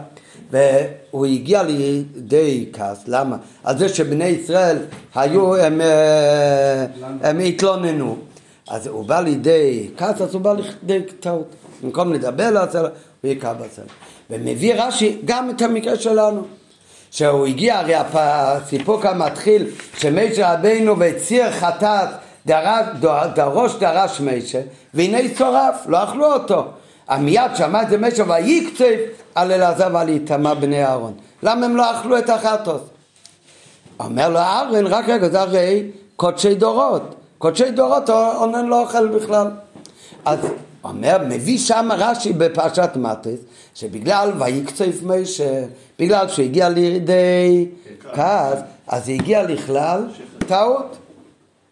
Speaker 1: והוא הגיע לידי כעס, למה? על זה שבני ישראל היו, הם, אה, הם התלוננו. אז הוא בא לידי כעס, אז הוא בא לידי טעות. במקום לדבר על הסלע, הוא יקע בסלע. ומביא רש"י גם את המקרה שלנו. שהוא הגיע, הרי הסיפור כאן מתחיל שמשה רבינו והציר חטאת דרוש דרש משה והנה שורף, לא אכלו אותו. מיד שמע את זה משה ויקצף על אלעזר ועל איתמר בני אהרון. למה הם לא אכלו את החטוס? אומר לו אהרון, רק רגע, זה הרי קודשי דורות. קודשי דורות אונן לא אוכל בכלל. אז אומר, מביא שם רש"י בפרשת מטריס, שבגלל ויקצף משה, בגלל שהוא הגיע לידי כעס, אז זה הגיע לכלל טעות.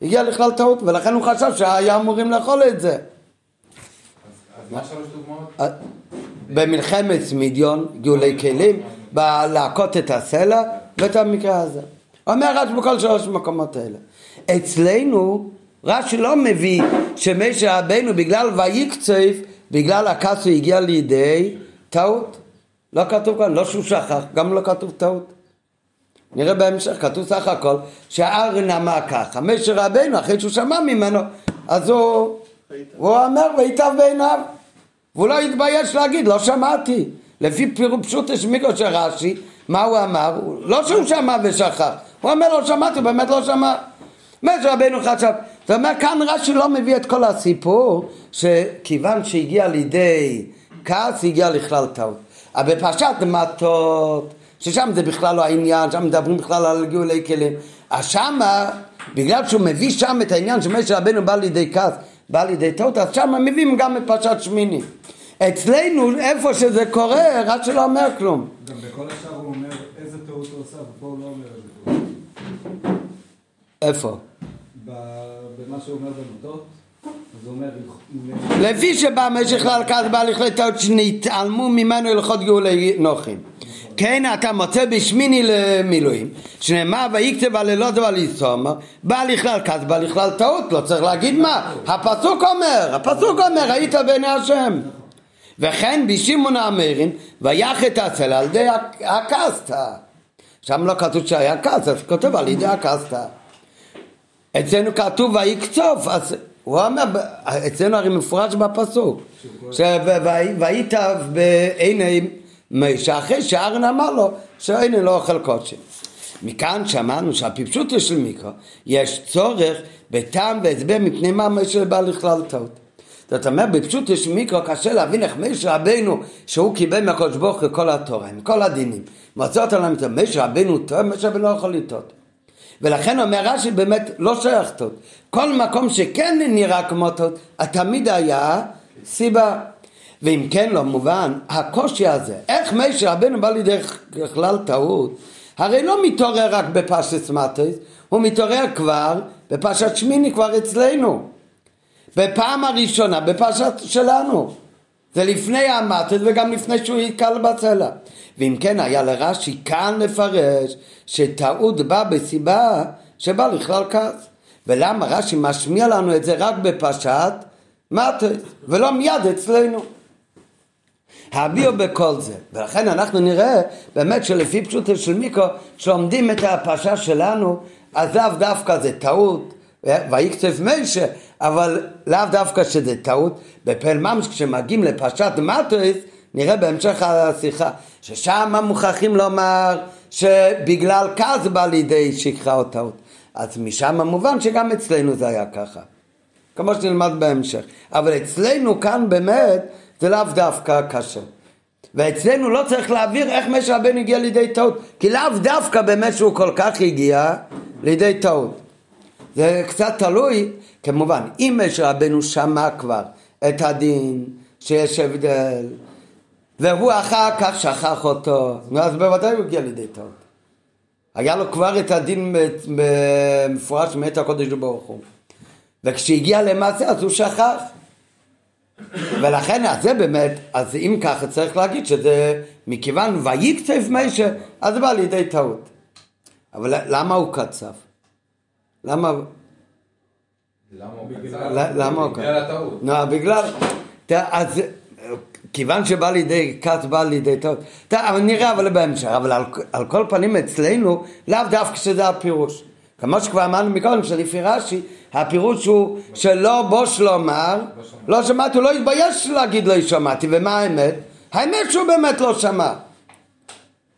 Speaker 1: הגיע לכלל טעות, ולכן הוא חשב שהיה אמורים לאכול את זה.
Speaker 3: מה שלוש דוגמאות?
Speaker 1: אה, במלחמת מדיון, גאולי כלים, להכות את הסלע, ואת המקרה הזה. אומר רש"י בכל שלוש מקומות האלה. אצלנו רש"י לא מביא שמשה רבנו בגלל ויקצף, בגלל הכעס הוא הגיע לידי טעות. לא כתוב כאן, לא שהוא שכח, גם לא כתוב טעות. נראה בהמשך, כתוב סך הכל שהארן אמר ככה, משה רבנו אחרי שהוא שמע ממנו, אז הוא, הוא אומר ויטב בעיניו. והוא לא התבייש להגיד, לא שמעתי. לפי פשוט השמיגו של רש"י, מה הוא אמר? לא שהוא שמע ושכח, הוא אומר לא שמעתי, באמת לא שמע. משה רבנו חשב, זאת אומרת כאן רש"י לא מביא את כל הסיפור שכיוון שהגיע לידי כעס הגיע לכלל טעות. אבל בפרשת מטות, ששם זה בכלל לא העניין, שם מדברים בכלל על גאולי כלים, אז שמה, בגלל שהוא מביא שם את העניין שמשה רבנו בא לידי כעס, בא לידי טעות, אז שם מביאים גם את פרשת שמיני. אצלנו, איפה שזה קורה, רק שלא אומר כלום.
Speaker 2: גם בכל השאר הוא אומר איזה טעות הוא עושה, ופה הוא לא אומר איזה טעות.
Speaker 1: איפה?
Speaker 2: במה שהוא אומר אומר...
Speaker 1: לפי שבא משך בא לכלי טעות שנתעלמו ממנו הלכות גאולי נוחים. כן אתה מוצא בשמיני למילואים שנאמר ויקצב הלילות ועל יסומר בא לכלל כעס בא לכלל טעות לא צריך להגיד מה. הפסוק אומר הפסוק אומר היית בעיני השם וכן בשמעון האמרים ויח את הסלע על ידי הקסטה שם לא כתוב שהיה אז כתוב על ידי הקסטה. אצלנו כתוב ויקצוף הוא אומר אצלנו הרי מפורש בפסוק והיית בעיני משה אחרי שאהרן אמר לו שאין לא אוכל קודשי. מכאן שמענו שעל פי פשוטו של מיקרו יש צורך בטעם והסבר מפני מה משה בא לכלל טעות. זאת אומרת, בפשוטו של מיקרו קשה להבין איך משה רבנו, שהוא קיבל מהקדוש ברוך הוא כל התורה, עם כל הדינים, מוצא אותם למיטות, משה רבנו טוב, משה רבנו לא יכול לטעות. ולכן אומר רש"י באמת לא שייך טעות. כל מקום שכן נראה כמו טעות, תמיד היה סיבה. ואם כן לא מובן, הקושי הזה, איך משה רבנו בא לידי כלל טעות, הרי לא מתעורר רק בפרשת מטריס, הוא מתעורר כבר בפרשת שמיני כבר אצלנו. בפעם הראשונה בפרשת שלנו. זה לפני המטריס וגם לפני שהוא יקל בצלע. ואם כן היה לרש"י כאן לפרש שטעות באה בסיבה שבא לכלל כעס. ולמה רש"י משמיע לנו את זה רק בפרשת מטריס ולא מיד אצלנו. הביאו בכל זה. ולכן אנחנו נראה באמת שלפי פשוטו של מיקרו, שלומדים את הפרשה שלנו, לאו דווקא זה טעות, ויקצף מיישה, אבל לאו דווקא שזה טעות. בפעל ממש כשמגיעים לפרשת מטריס, נראה בהמשך השיחה, ששם מוכרחים לומר שבגלל כעס בא לידי שכחה או טעות. אז משם מובן שגם אצלנו זה היה ככה. כמו שנלמד בהמשך. אבל אצלנו כאן באמת זה לאו דווקא קשה. ואצלנו לא צריך להעביר איך משה רבנו הגיע לידי טעות, כי לאו דווקא באמת שהוא כל כך הגיע לידי טעות. זה קצת תלוי, כמובן, אם משה רבנו שמע כבר את הדין, שיש הבדל, והוא אחר כך שכח אותו, אז בוודאי הוא הגיע לידי טעות. היה לו כבר את הדין מפורש מאת הקודש ברוך הוא. וכשהגיע למעשה אז הוא שכח. ולכן, אז זה באמת, אז אם ככה צריך להגיד שזה מכיוון ויקצף משה, אז בא לידי טעות. אבל למה הוא קצף? למה...
Speaker 3: למה הוא קצר?
Speaker 1: למה הוא
Speaker 3: בגלל הטעות.
Speaker 1: נו, בגלל... אז כיוון שבא לידי כת בא לידי טעות. אבל נראה אבל בהמשך, אבל על, על כל פנים אצלנו, לאו דווקא שזה הפירוש. כמו שכבר אמרנו מקודם, שלפי רש"י, הפירוש הוא שלא בוש לומר, לא שמעתי, הוא לא התבייש להגיד לא שמעתי, ומה האמת? האמת שהוא באמת לא שמע.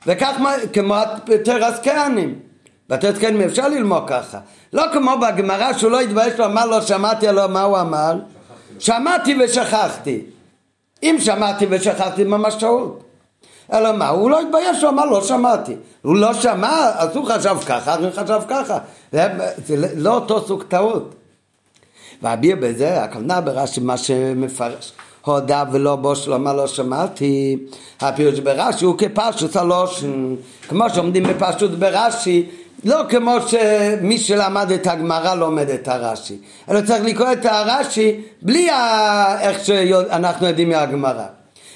Speaker 1: וכך מה- כמו תרס בתרס כהנים אפשר ללמוד ככה. לא כמו בגמרא שהוא לא התבייש לומר לא שמעתי, אלא מה הוא אמר? שמעתי ושכחתי. אם שמעתי ושכחתי ממש טעות. אלא מה, הוא לא התבייש, הוא אמר לא שמעתי. הוא לא שמע, אז הוא חשב ככה, הוא חשב ככה. זה, זה לא אותו סוג טעות. והביע בזה, הכוונה ברש"י, מה שמפרש. הודה ולא בוש לומר לא שמעתי, הפירוש ברש"י הוא כפשוט הלושן, כמו שעומדים בפשוט ברש"י, לא כמו שמי שלמד את הגמרא לומד את הרש"י, אלא צריך לקרוא את הרש"י בלי ה... איך שאנחנו יודעים מהגמרא.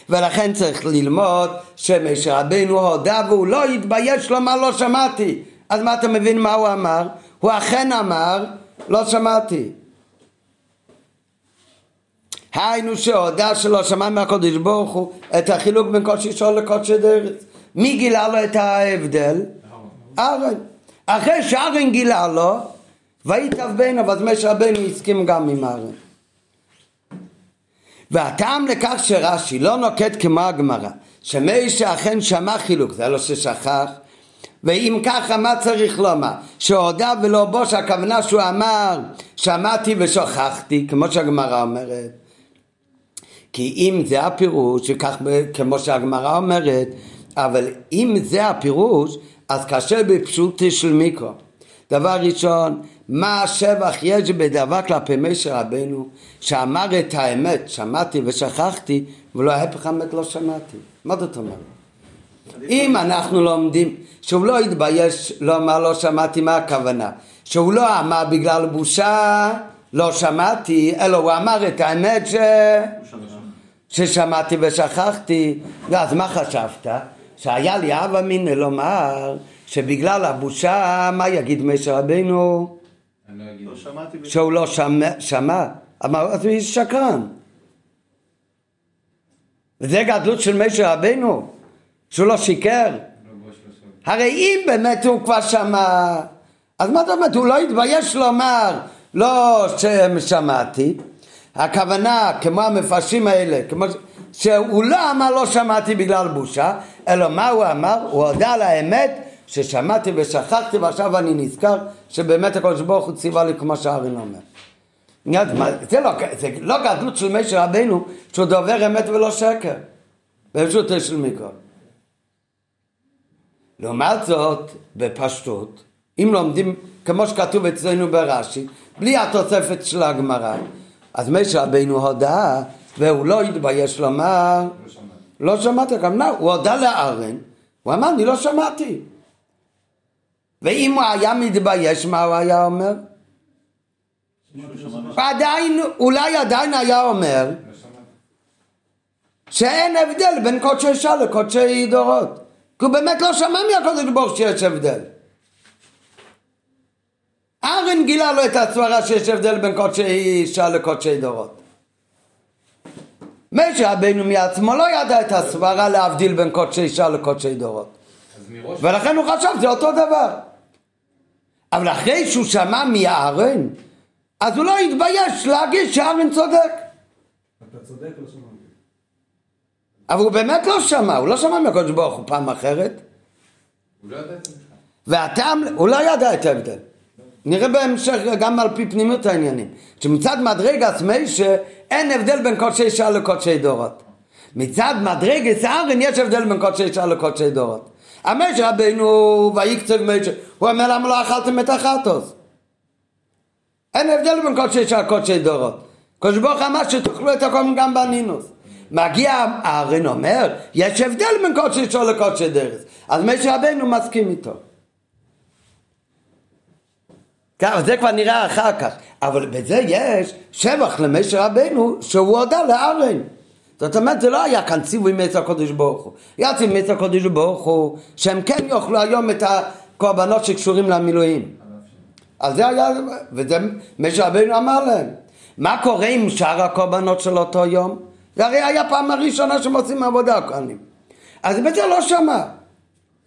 Speaker 1: ולכן צריך ללמוד שמשה רבינו הודה והוא לא התבייש לומר לא שמעתי. אז מה אתה מבין מה הוא אמר? הוא אכן אמר לא שמעתי. היינו שהודה שלא שמע מהקודש ברוך הוא את החילוק בין קודשי שול לקודשי דרץ. מי גילה לו את ההבדל? אהרן. אחרי שאהרן גילה לו, ויטב בינו, אז משה רבנו הסכים גם עם אהרן. והטעם לכך שרש"י לא נוקט כמו הגמרא, שמשה אכן שמע חילוק, זה לא ששכח, ואם ככה מה צריך לומר? שהודה ולא בוש, הכוונה שהוא אמר שמעתי ושכחתי, כמו שהגמרא אומרת. כי אם זה הפירוש, שכך כמו שהגמרא אומרת, אבל אם זה הפירוש, אז קשה בפשוטי של מיקרו. דבר ראשון, מה השבח יש בדבר כלפי משה רבנו, שאמר את האמת, שמעתי ושכחתי, ולא ההפך האמת לא שמעתי. מה זאת אומרת? אם אנחנו לומדים שהוא לא התבייש לומר לא שמעתי, מה הכוונה? שהוא לא אמר בגלל בושה לא שמעתי, אלא הוא אמר את האמת ש... ששמעתי ושכחתי, אז מה חשבת? שהיה לי אב אמינא לומר שבגלל הבושה, מה יגיד משה רבינו?
Speaker 3: לא אגיד.
Speaker 5: לא שמעתי.
Speaker 1: שהוא לא שמע, שמע. אמר, אז הוא שקרן. וזה גדלות של משה רבינו, שהוא לא שיקר. הרי אם באמת הוא כבר שמע, אז מה זאת אומרת, הוא לא התבייש לומר, לא ששמעתי, הכוונה, כמו המפרשים האלה, כמו שהוא לא אמר לא שמעתי בגלל בושה, אלא מה הוא אמר? הוא הודה על האמת ששמעתי ושכחתי ועכשיו אני נזכר שבאמת הקדוש ברוך הוא ציווה לי כמו שהארין אומר. זה לא, זה לא גדלות של משה רבינו שהוא דובר אמת ולא שקר. ברשותו של מיקרו. לעומת זאת, בפשטות, אם לומדים כמו שכתוב אצלנו ברש"י, בלי התוספת של הגמרא, אז משה רבינו הודה, והוא לא התבייש לומר, לא שמעתי, לא, הוא הודה לארן, הוא אמר, אני לא שמעתי. ואם הוא היה מתבייש, מה הוא היה אומר? עדיין, אולי עדיין היה אומר שאין הבדל בין קודשי שעה לקודשי דורות. כי הוא באמת לא שמע מהקודש ברוך שיש הבדל. ארן גילה לו את הסברה שיש הבדל בין קודשי שעה לקודשי דורות. משה רבינו מעצמו לא ידע את הסברה להבדיל בין קודשי שעה לקודשי דורות. ולכן הוא חשב זה אותו דבר. אבל אחרי שהוא שמע מארן, אז הוא לא התבייש להגיד שארן צודק.
Speaker 2: אתה צודק, לא שמעתי.
Speaker 1: אבל הוא באמת לא שמע, הוא לא שמע מהקדוש ברוך הוא פעם אחרת.
Speaker 3: הוא לא יודע את זה בכלל.
Speaker 1: והטעם, הוא לא ידע את ההבדל. נראה בהמשך גם על פי פנימיות העניינים. שמצד מדרגת מיישה אין הבדל בין קודשי שעה לקודשי דורות. מצד מדרגת ארן יש הבדל בין קודשי שעה לקודשי דורות. המשה רבינו ויקצב מיישה, הוא אומר למה לא אכלתם את החטוס? אין הבדל בין קודשי שעה לקודשי דורות. קדוש ברוך אמר שתאכלו את הכל גם בנינוס. מגיע הארן אומר, יש הבדל בין קודשי שעה לקודשי דרס. אז משה רבינו מסכים איתו. ככה, זה כבר נראה אחר כך, אבל בזה יש שבח למשה רבנו שהוא הודה לארן. זאת אומרת, זה לא היה כאן ציווי מעץ הקודש ברוך הוא. היה ציווי מעץ הקודש ברוך הוא, שהם כן יאכלו היום את הקורבנות שקשורים למילואים. אז זה היה, וזה משה רבנו אמר להם. מה קורה עם שאר הקורבנות של אותו יום? זה הרי היה פעם הראשונה שהם עושים עבודה הכהנים. אז בזה לא שמע.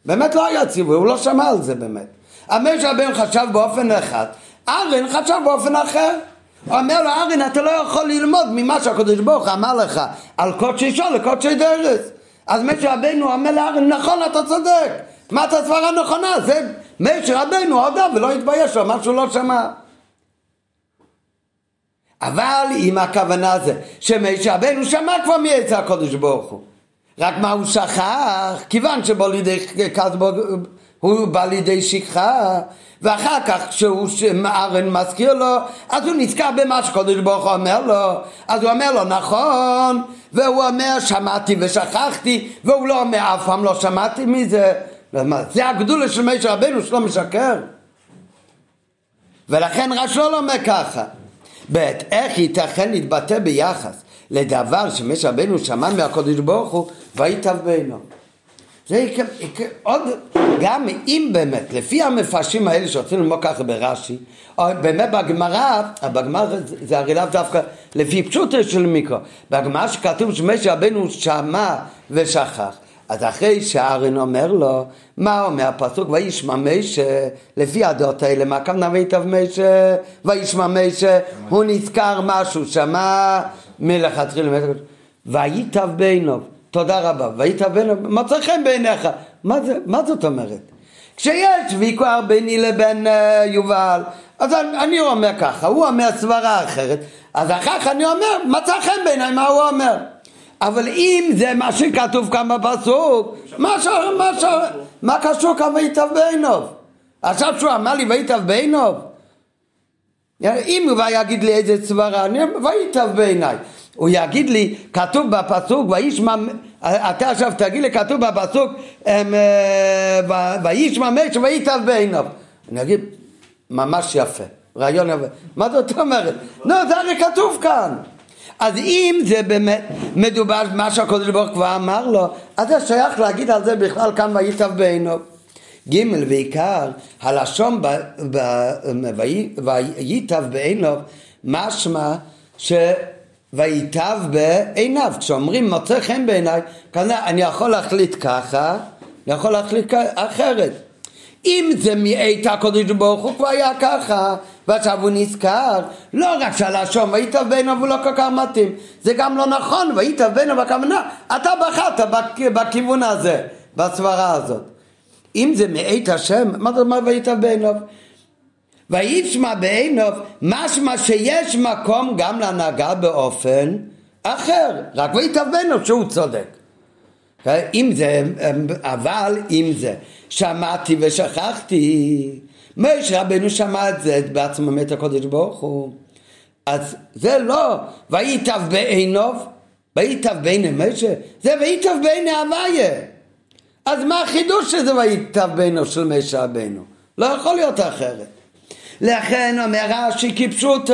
Speaker 1: באמת לא היה ציווי, הוא לא שמע על זה באמת. המשה רבנו חשב באופן אחד, ארן חשב באופן אחר. הוא אומר לו, ארן, אתה לא יכול ללמוד ממה שהקדוש ברוך אמר לך על קודשי שול לקודשי דרס. אז משה רבנו אומר לארן, נכון, אתה צודק. מה אתה סברה נכונה? זה משה רבנו הודה ולא התבייש, הוא אמר שהוא לא שמע. אבל אם הכוונה זה שמשה רבנו שמע כבר מעץ הקודש ברוך הוא. רק מה הוא שכח? כיוון שבו לידי כסבו הוא בא לידי שכחה ואחר כך כשהוא ארן מזכיר לו אז הוא נזכר במה שקודש ברוך הוא אומר לו. אז הוא אומר לו נכון והוא אומר שמעתי ושכחתי והוא לא אומר אף פעם לא שמעתי מזה זה הגדולה של משה רבנו שלא משקר. ולכן רש"ל אומר ככה. ב' איך ייתכן להתבטא ביחס לדבר שמשה רבנו שמע מהקודש ברוך הוא ויטב בעינו זה עוד, גם אם באמת, לפי המפרשים האלה שרוצים ללמוד ככה ברש"י, או באמת בגמרא, בגמרא זה הרי לאו דווקא לפי פשוטו של מיקרו, בגמרא שכתוב שמשה רבנו שמע ושכח, אז אחרי שארן אומר לו, מה אומר הפסוק? וישמע משה, לפי הדעות האלה, מה הכוונה ויטב משה? וישמע משה, הוא נזכר משהו, שמע מלכתחילה, ויטב בעיניו. תודה רבה. והיית בן, מצא חן בעיניך. מה, זה, מה זאת אומרת? כשיש ויכוח ביני לבין uh, יובל, אז אני, אני אומר ככה, הוא אומר סברה אחרת, אז אחר כך אני אומר, מצא חן בעיניי מה הוא אומר. אבל אם זה מה שכתוב כאן בפסוק, מה, ש... מה, ש... מה קשור כאן ויטב בעיניו? עכשיו שהוא אמר לי ויטב בעיניו? אם הוא יגיד לי איזה סברה, אני אומר ויטב בעיניי. הוא יגיד לי, כתוב בפסוק, וישמע, אתה עכשיו תגיד לי, כתוב בפסוק, אה, וישמע משה ויטב בעיניו. אני אגיד, ממש יפה, רעיון יפה. מה זאת אומרת? לא, זה הרי כתוב כאן. אז אם זה באמת מדובר במה שהקדוש ברוך כבר אמר לו, אז זה שייך להגיד על זה בכלל כאן ויטב בעיניו. ג' ועיקר, הלשון ויטב בעיניו, משמע ש... ויטב בעיניו. כשאומרים מוצא חן בעיניי, כנראה אני יכול להחליט ככה, אני יכול להחליט אחרת. אם זה מעת הקודש ברוך הוא כבר היה ככה, ועכשיו הוא נזכר, לא רק שהלשון ויטב בעיניו הוא לא כל כך מתאים, זה גם לא נכון, ויטב בעיניו הכוונה, אתה בחרת בכיוון הזה. בסברה הזאת. אם זה מאת השם, מה זאת אומרת ויטב בעיניו? וישמע בעיניו, משמע שיש מקום גם להנהגה באופן אחר, רק ויטב בעיניו שהוא צודק. אם זה, אבל אם זה, שמעתי ושכחתי, משה רבנו שמע את זה בעצמו מת הקודש ברוך הוא. אז זה לא וייטב בעיניו, וייטב בעיני משה, זה וייטב בעיני הוויה. אז מה החידוש שזה וייטב בעיניו של משה רבנו? לא יכול להיות אחרת. לכן אומר רש"י כפשוטי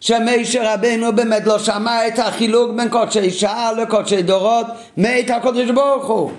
Speaker 1: שמשה רבנו באמת לא שמע את החילוק בין קודשי שעה לקודשי דורות מאת הקודש ברוך הוא.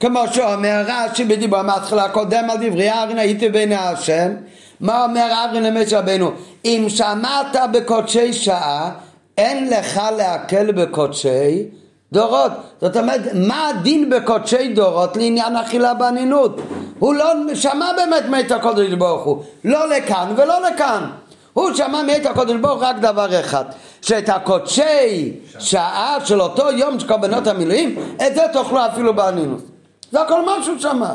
Speaker 1: כמו שאומר רש"י בדיבור המתחילה הקודם על דברי ארין הייתי בעיני השם מה אומר ארין למשה רבנו אם שמעת בקודשי שעה אין לך להקל בקודשי דורות. זאת אומרת מה הדין בקודשי דורות לעניין אכילה באנינות הוא לא שמע באמת מאת הקודש ברוך הוא. לא לכאן ולא לכאן. הוא שמע מאת הקודש ברוך רק דבר אחד שאת הקודשי שעה של אותו יום של קורבנות המילואים את זה תאכלו אפילו באנינות זה הכל מה שהוא שמע.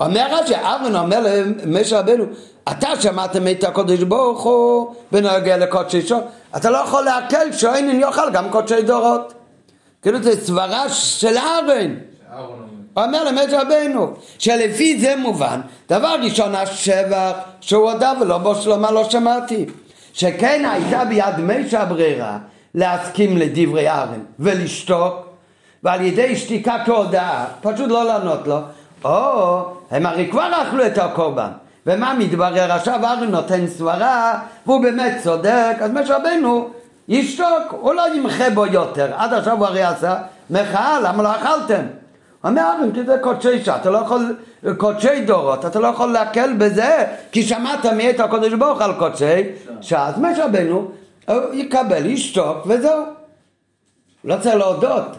Speaker 1: אומר רש"י, ארון אומר למשה רבנו, אתה שמעת מאת הקודש ברוך הוא בנוגע לקודשי שור, אתה לא יכול להקל שאין יאכל גם קודשי דורות. כאילו זה סברה של ארון. אומר למשה רבנו, שלפי זה מובן, דבר ראשון השבח שהוא הודה ולא בו שלמה לא שמעתי. שכן הייתה ביד משה הברירה להסכים לדברי ארון ולשתוק ועל ידי שתיקה כהודאה, פשוט לא לענות לו, או הם הרי כבר אכלו את הקורבן ומה מתברר עכשיו ארון נותן סברה והוא באמת צודק אז משה רבנו ישתוק הוא לא ימחה בו יותר. עד עכשיו הוא הרי עשה מחאה למה לא אכלתם? אומר ארון כי זה קודשי שעה אתה לא יכול קודשי דורות אתה לא יכול להקל בזה כי שמעת מאת הקודש ברוך על קודשי שעה. אז משה רבנו יקבל ישתוק וזהו. לא צריך להודות.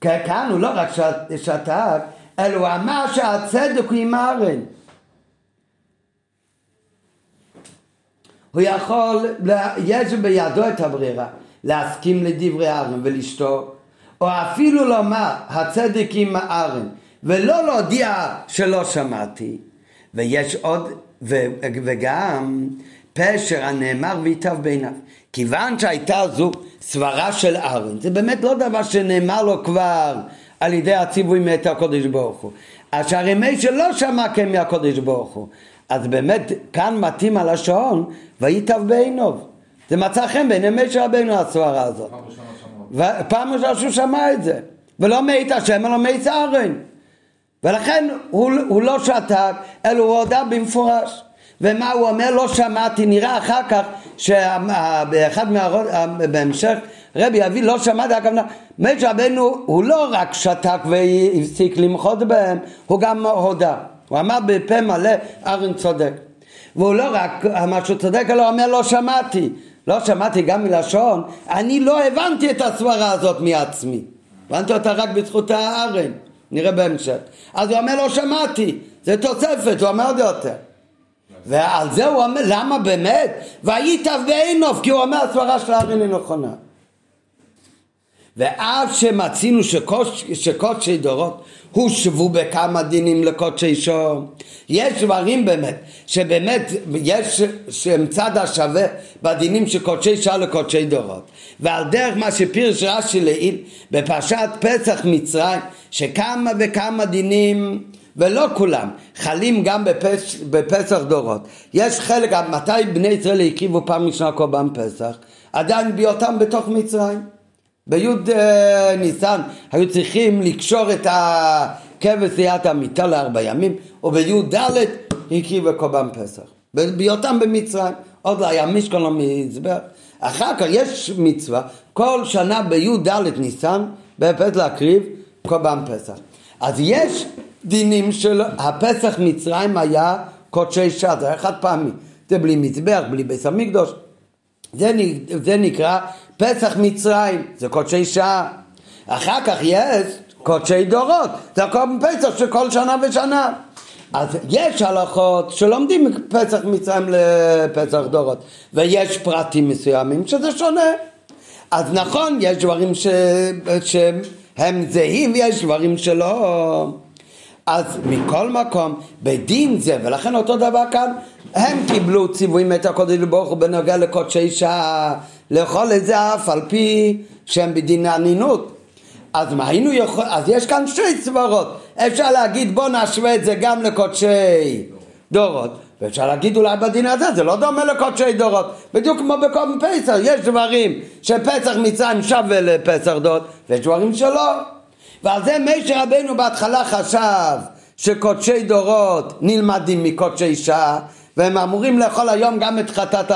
Speaker 1: כאן הוא לא רק שתק אלא הוא אמר שהצדק הוא עם הארן. הוא יכול, יש בידו את הברירה, להסכים לדברי הארן ולשתוק, או אפילו לומר הצדק עם הארן, ולא להודיע שלא שמעתי. ויש עוד, ו, וגם פשר הנאמר ויטב בעיניו. כיוון שהייתה זו סברה של ארן, זה באמת לא דבר שנאמר לו כבר על ידי הציווי מאת הקודש ברוך הוא. אז שהרי משה לא שמע כן מהקודש ברוך הוא. אז באמת כאן מתאים על השעון וייטב בעיניו. זה מצא חן בעיני משה רבינו הסברה הזאת. פעם ראשונה שהוא שמע את זה. ולא מאת השם אלא מאת ארן. ולכן הוא, הוא לא שתק, אלא הוא הודה במפורש. ומה הוא אומר? לא שמעתי, נראה אחר כך שבאחד מהרוד, בהמשך רבי אבי לא שמעתי, הכוונה, משה רבנו הוא לא רק שתק והפסיק למחות בהם, הוא גם הודה. הוא אמר בפה מלא, ארן צודק. והוא לא רק אמר שהוא צודק, אלא הוא אומר לא שמעתי. לא שמעתי גם מלשון, אני לא הבנתי את הסברה הזאת מעצמי. הבנתי אותה רק בזכות הארן, נראה בהמשך. אז הוא אומר לא שמעתי, זה תוספת, הוא אמר זה יותר. ועל זה הוא אומר, למה באמת? וייטב בעינוף, כי הוא אומר הסברה של הארן היא נכונה. ואף שמצינו שקודשי דורות הושבו בכמה דינים לקודשי שור, יש דברים באמת, שבאמת יש שהם צד השווה בדינים של קודשי שעה לקודשי דורות. ועל דרך מה שפירש רש"י לעיל בפרשת פסח מצרים, שכמה וכמה דינים ולא כולם, חלים גם בפס, בפסח דורות. יש חלק, מתי בני ישראל הקריבו פעם ראשונה קורבן פסח? עדיין בהיותם בתוך מצרים. בי' אה, ניסן היו צריכים לקשור את הכבש ליד המיטה לארבע ימים, ובי"ד הקריבו קורבן פסח. בהיותם במצרים, עוד לא היה משכון לא מזבח. אחר כך יש מצווה, כל שנה בי"ד ניסן, בפסח להקריב קורבן פסח. אז יש דינים של הפסח מצרים היה קודשי שעה, זה היה חד פעמי, זה בלי מזבח, בלי בית המקדוש, זה, זה נקרא פסח מצרים, זה קודשי שעה, אחר כך יש קודשי דורות, זה הכל פסח של כל שנה ושנה. אז יש הלכות שלומדים פסח מצרים לפסח דורות, ויש פרטים מסוימים שזה שונה. אז נכון, יש דברים ש... שהם הם זהים ויש דברים שלא. אז מכל מקום, בדין זה, ולכן אותו דבר כאן, הם קיבלו ציוויים מאת הקודש ברוך הוא בנוגע לקודשי שעה, לאכול את זה אף על פי שהם בדין הענינות. אז מה היינו יכול... אז יש כאן שתי סברות. אפשר להגיד בוא נשווה את זה גם לקודשי דורות. ואפשר להגיד אולי בדין הזה, זה לא דומה לקודשי דורות. בדיוק כמו בקום פסח, יש דברים שפסח מצרים שווה לפסח דורות, ויש דברים שלא. ועל זה משה רבנו בהתחלה חשב שקודשי דורות נלמדים מקודשי שעה, והם אמורים לאכול היום גם את חטאת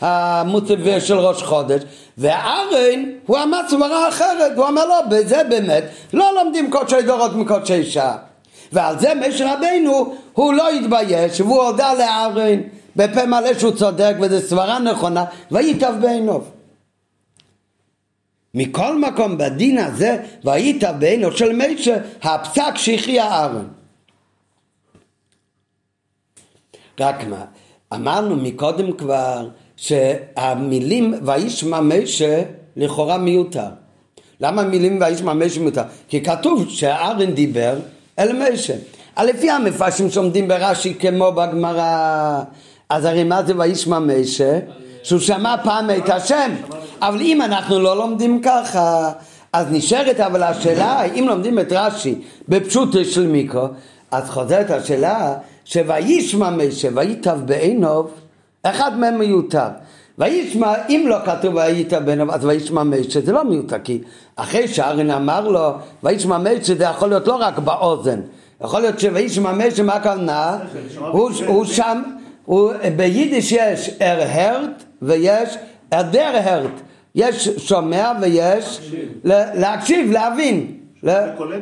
Speaker 1: המוצב של ראש חודש, וארן הוא אמר סברה אחרת, הוא אמר לא, בזה באמת לא לומדים קודשי דורות מקודשי שעה. ועל זה משה רבנו הוא לא התבייש והוא הודה לארן בפה מלא שהוא צודק וזו סברה נכונה וייטב בעיניו. מכל מקום בדין הזה וייטב בעיניו של משה הפסק שהכריע ארן. רק מה, אמרנו מקודם כבר שהמילים וישמע משה לכאורה מיותר. למה מילים וישמע משה מיותר? כי כתוב שארן דיבר אל משה. לפי המפרשים שעומדים ברש"י כמו בגמרא, אז הרי מה זה וישמע משה? שהוא שמע פעם את השם. אבל אם אנחנו לא לומדים ככה, אז נשארת אבל השאלה, אם לומדים את רש"י בפשוט של מיקרו, אז חוזרת השאלה שוישמע משה וייטב בעיניו, אחד מהם מיותר. וישמע, אם לא כתוב והיית בן אז וישמע משה, זה לא מיותר, כי אחרי שארין אמר לו, וישמע משה זה יכול להיות לא רק באוזן, יכול להיות שוישמע משה, מה הכוונה? הוא, שם, ביידיש יש הרהרט ויש הרדרהרט, יש שומע ויש להקשיב, להבין,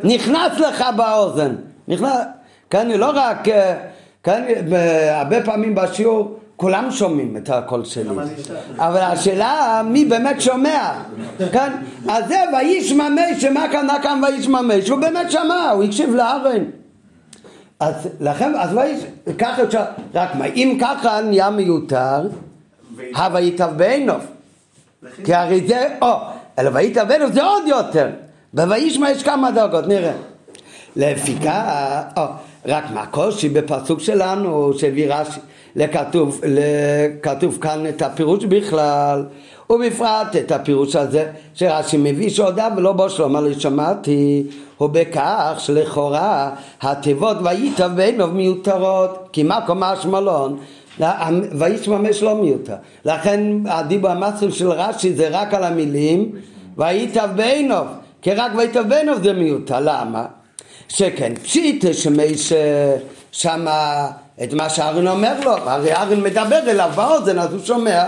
Speaker 1: נכנס לך באוזן, נכנס, כאן לא רק, כאן הרבה פעמים בשיעור כולם שומעים את הקול שלי. אבל השאלה מי באמת שומע. כן? אז זה וישמע משה, מה כאן, מה כאן וישמע משה? הוא באמת שמע, הוא הקשיב לארן. אז לכן, אז ויש, ככה אפשר, רק מה, אם ככה נהיה מיותר, הוויטב בעינוב. כי הרי זה, או, אלא ויטב בעינוב זה עוד יותר. בוישמע יש כמה דרגות, נראה. לפיכך, רק מה הקושי בפסוק שלנו שהביא רש"י לכתוב, לכתוב כאן את הפירוש בכלל ובפרט את הפירוש הזה שרש"י מביא שהודה ולא בו שלום לי שמעתי הוא בכך שלכאורה התיבות וייטב בעיניו מיותרות כי מה קומה השמלון וישממש לא מיותר לכן הדיבור המסר של רש"י זה רק על המילים וייטב בעיניו כי רק וייטב בעיניו זה מיותר למה? שכן פשיטה שמי ששמה את מה שארין אומר לו, הרי ארין מדבר אליו באוזן אז הוא שומע,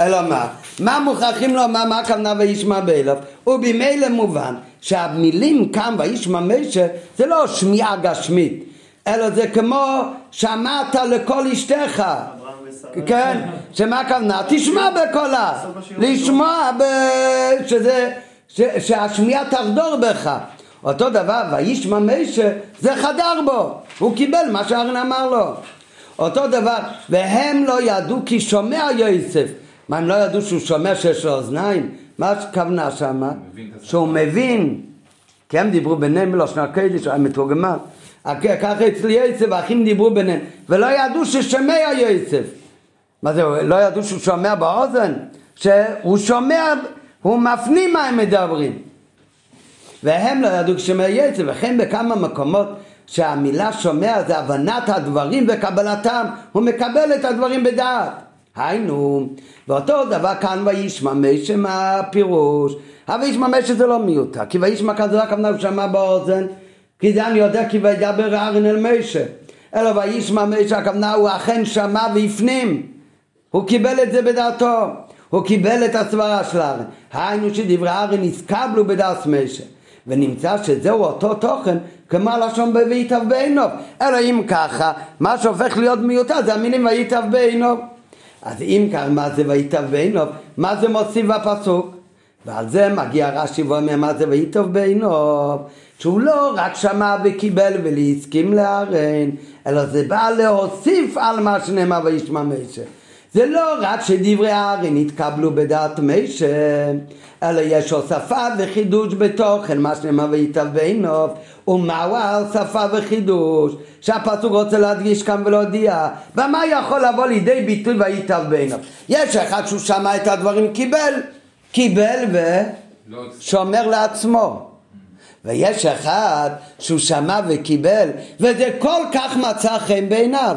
Speaker 1: אלא מה? מה מוכרחים לומר, מה הכוונה וישמע באליו? ובמילא מובן שהמילים כאן וישמע משה זה לא שמיעה גשמית, אלא זה כמו שמעת לכל אשתך, כן? שמה הכוונה? תשמע בקולה, לשמוע שזה, שהשמיעה תחדור בך אותו דבר, וישמע משה, זה חדר בו, הוא קיבל מה שארן אמר לו. אותו דבר, והם לא ידעו כי שומע יוסף. מה, הם לא ידעו שהוא שומע שיש לו אוזניים? מה הכוונה שמה? שהוא מבין. כי הם דיברו ביניהם בלשון הקודש, המתורגמן. ככה אצל יוסף, האחים דיברו ביניהם, ולא ידעו ששומע יוסף. מה זה, לא ידעו שהוא שומע באוזן? שהוא שומע, הוא מפנים מה הם מדברים. והם לא ידעו כשמי יצא, וכן בכמה מקומות שהמילה שומע זה הבנת הדברים וקבלתם, הוא מקבל את הדברים בדעת. היינו, ואותו דבר כאן וישמע מה הפירוש, אבל וישמע משה זה לא מיותר, כי וישמע כאן זה רק הכוונה הוא שמע באוזן, כי זה אני יודע כי וידבר ארן אל משה, אלא וישמע משה הכוונה הוא אכן שמע והפנים, הוא קיבל את זה בדעתו, הוא קיבל את הסברה של ארן, היינו שדברי ארן הסקבלו בדעת משה ונמצא שזהו אותו תוכן כמו הלשון ב"ויטב בעיניו". אלא אם ככה, מה שהופך להיות מיותר זה המילים "ויטב בעיניו". אז אם כך, מה זה "ויטב בעיניו"? מה זה מוסיף בפסוק? ועל זה מגיע רש"י ואומר מה זה "ויטב בעיניו", שהוא לא רק שמע וקיבל ולהסכים לארן, אלא זה בא להוסיף על מה שנאמר וישמע משה. זה לא רק שדברי הארי נתקבלו בדעת מישה, אלא יש הוספה וחידוש בתוכן, מה שנאמר ויטב בעינוב, ומהו ההוספה וחידוש, שהפסוק רוצה להדגיש כאן ולהודיע, ומה יכול לבוא לידי ביטוי ויטב בעינוב? יש אחד שהוא שמע את הדברים, קיבל, קיבל ושומר לעצמו. ויש אחד שהוא שמע וקיבל, וזה כל כך מצא חן בעיניו.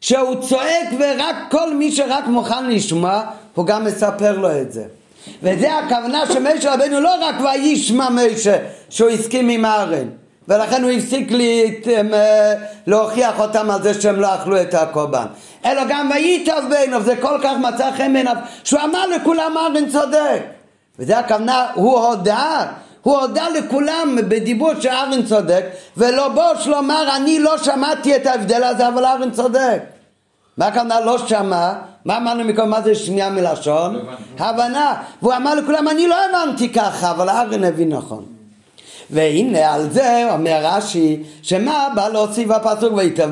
Speaker 1: שהוא צועק ורק כל מי שרק מוכן לשמוע, הוא גם מספר לו את זה. וזה הכוונה שמשה רבנו לא רק וישמע משה שהוא הסכים עם הארן ולכן הוא הפסיק לי, אה, להוכיח אותם על זה שהם לא אכלו את הקורבן אלא גם וייטב בעיניו זה כל כך מצא חן בעיניו שהוא אמר לכולם הארן צודק וזה הכוונה הוא הודה הוא הודה לכולם בדיבור שארן צודק ולא בוש לומר אני לא שמעתי את ההבדל הזה אבל ארן צודק מה הכוונה לא שמע? מה אמרנו מקודם? מה זה שמיעה מלשון? הבנה. והוא אמר לכולם, אני לא הבנתי ככה, אבל ארן הבין נכון. והנה על זה אומר רש"י, שמה בא להוסיף הפסוק ויתר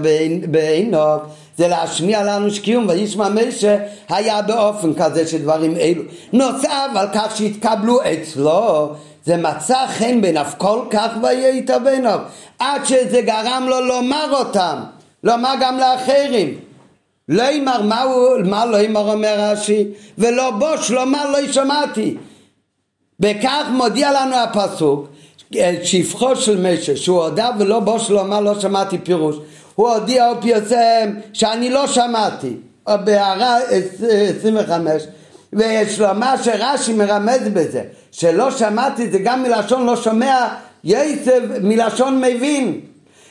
Speaker 1: בעינו, זה להשמיע לנו שקיום וישמע משה היה באופן כזה שדברים אלו. נוסף על כך שהתקבלו אצלו, זה מצא חן בעיניו כל כך ויתר בעיניו, עד שזה גרם לו לומר אותם, לומר גם לאחרים. לא אמר מה לא אמר אומר רש"י ולא בוש לומר לא שמעתי. בכך מודיע לנו הפסוק שפחו של משה שהוא הודה ולא בוש לומר לא שמעתי פירוש. הוא הודיע או פרסם שאני לא שמעתי. בהערה 25 ויש לומר שרש"י מרמז בזה שלא שמעתי זה גם מלשון לא שומע יסב מלשון מבין.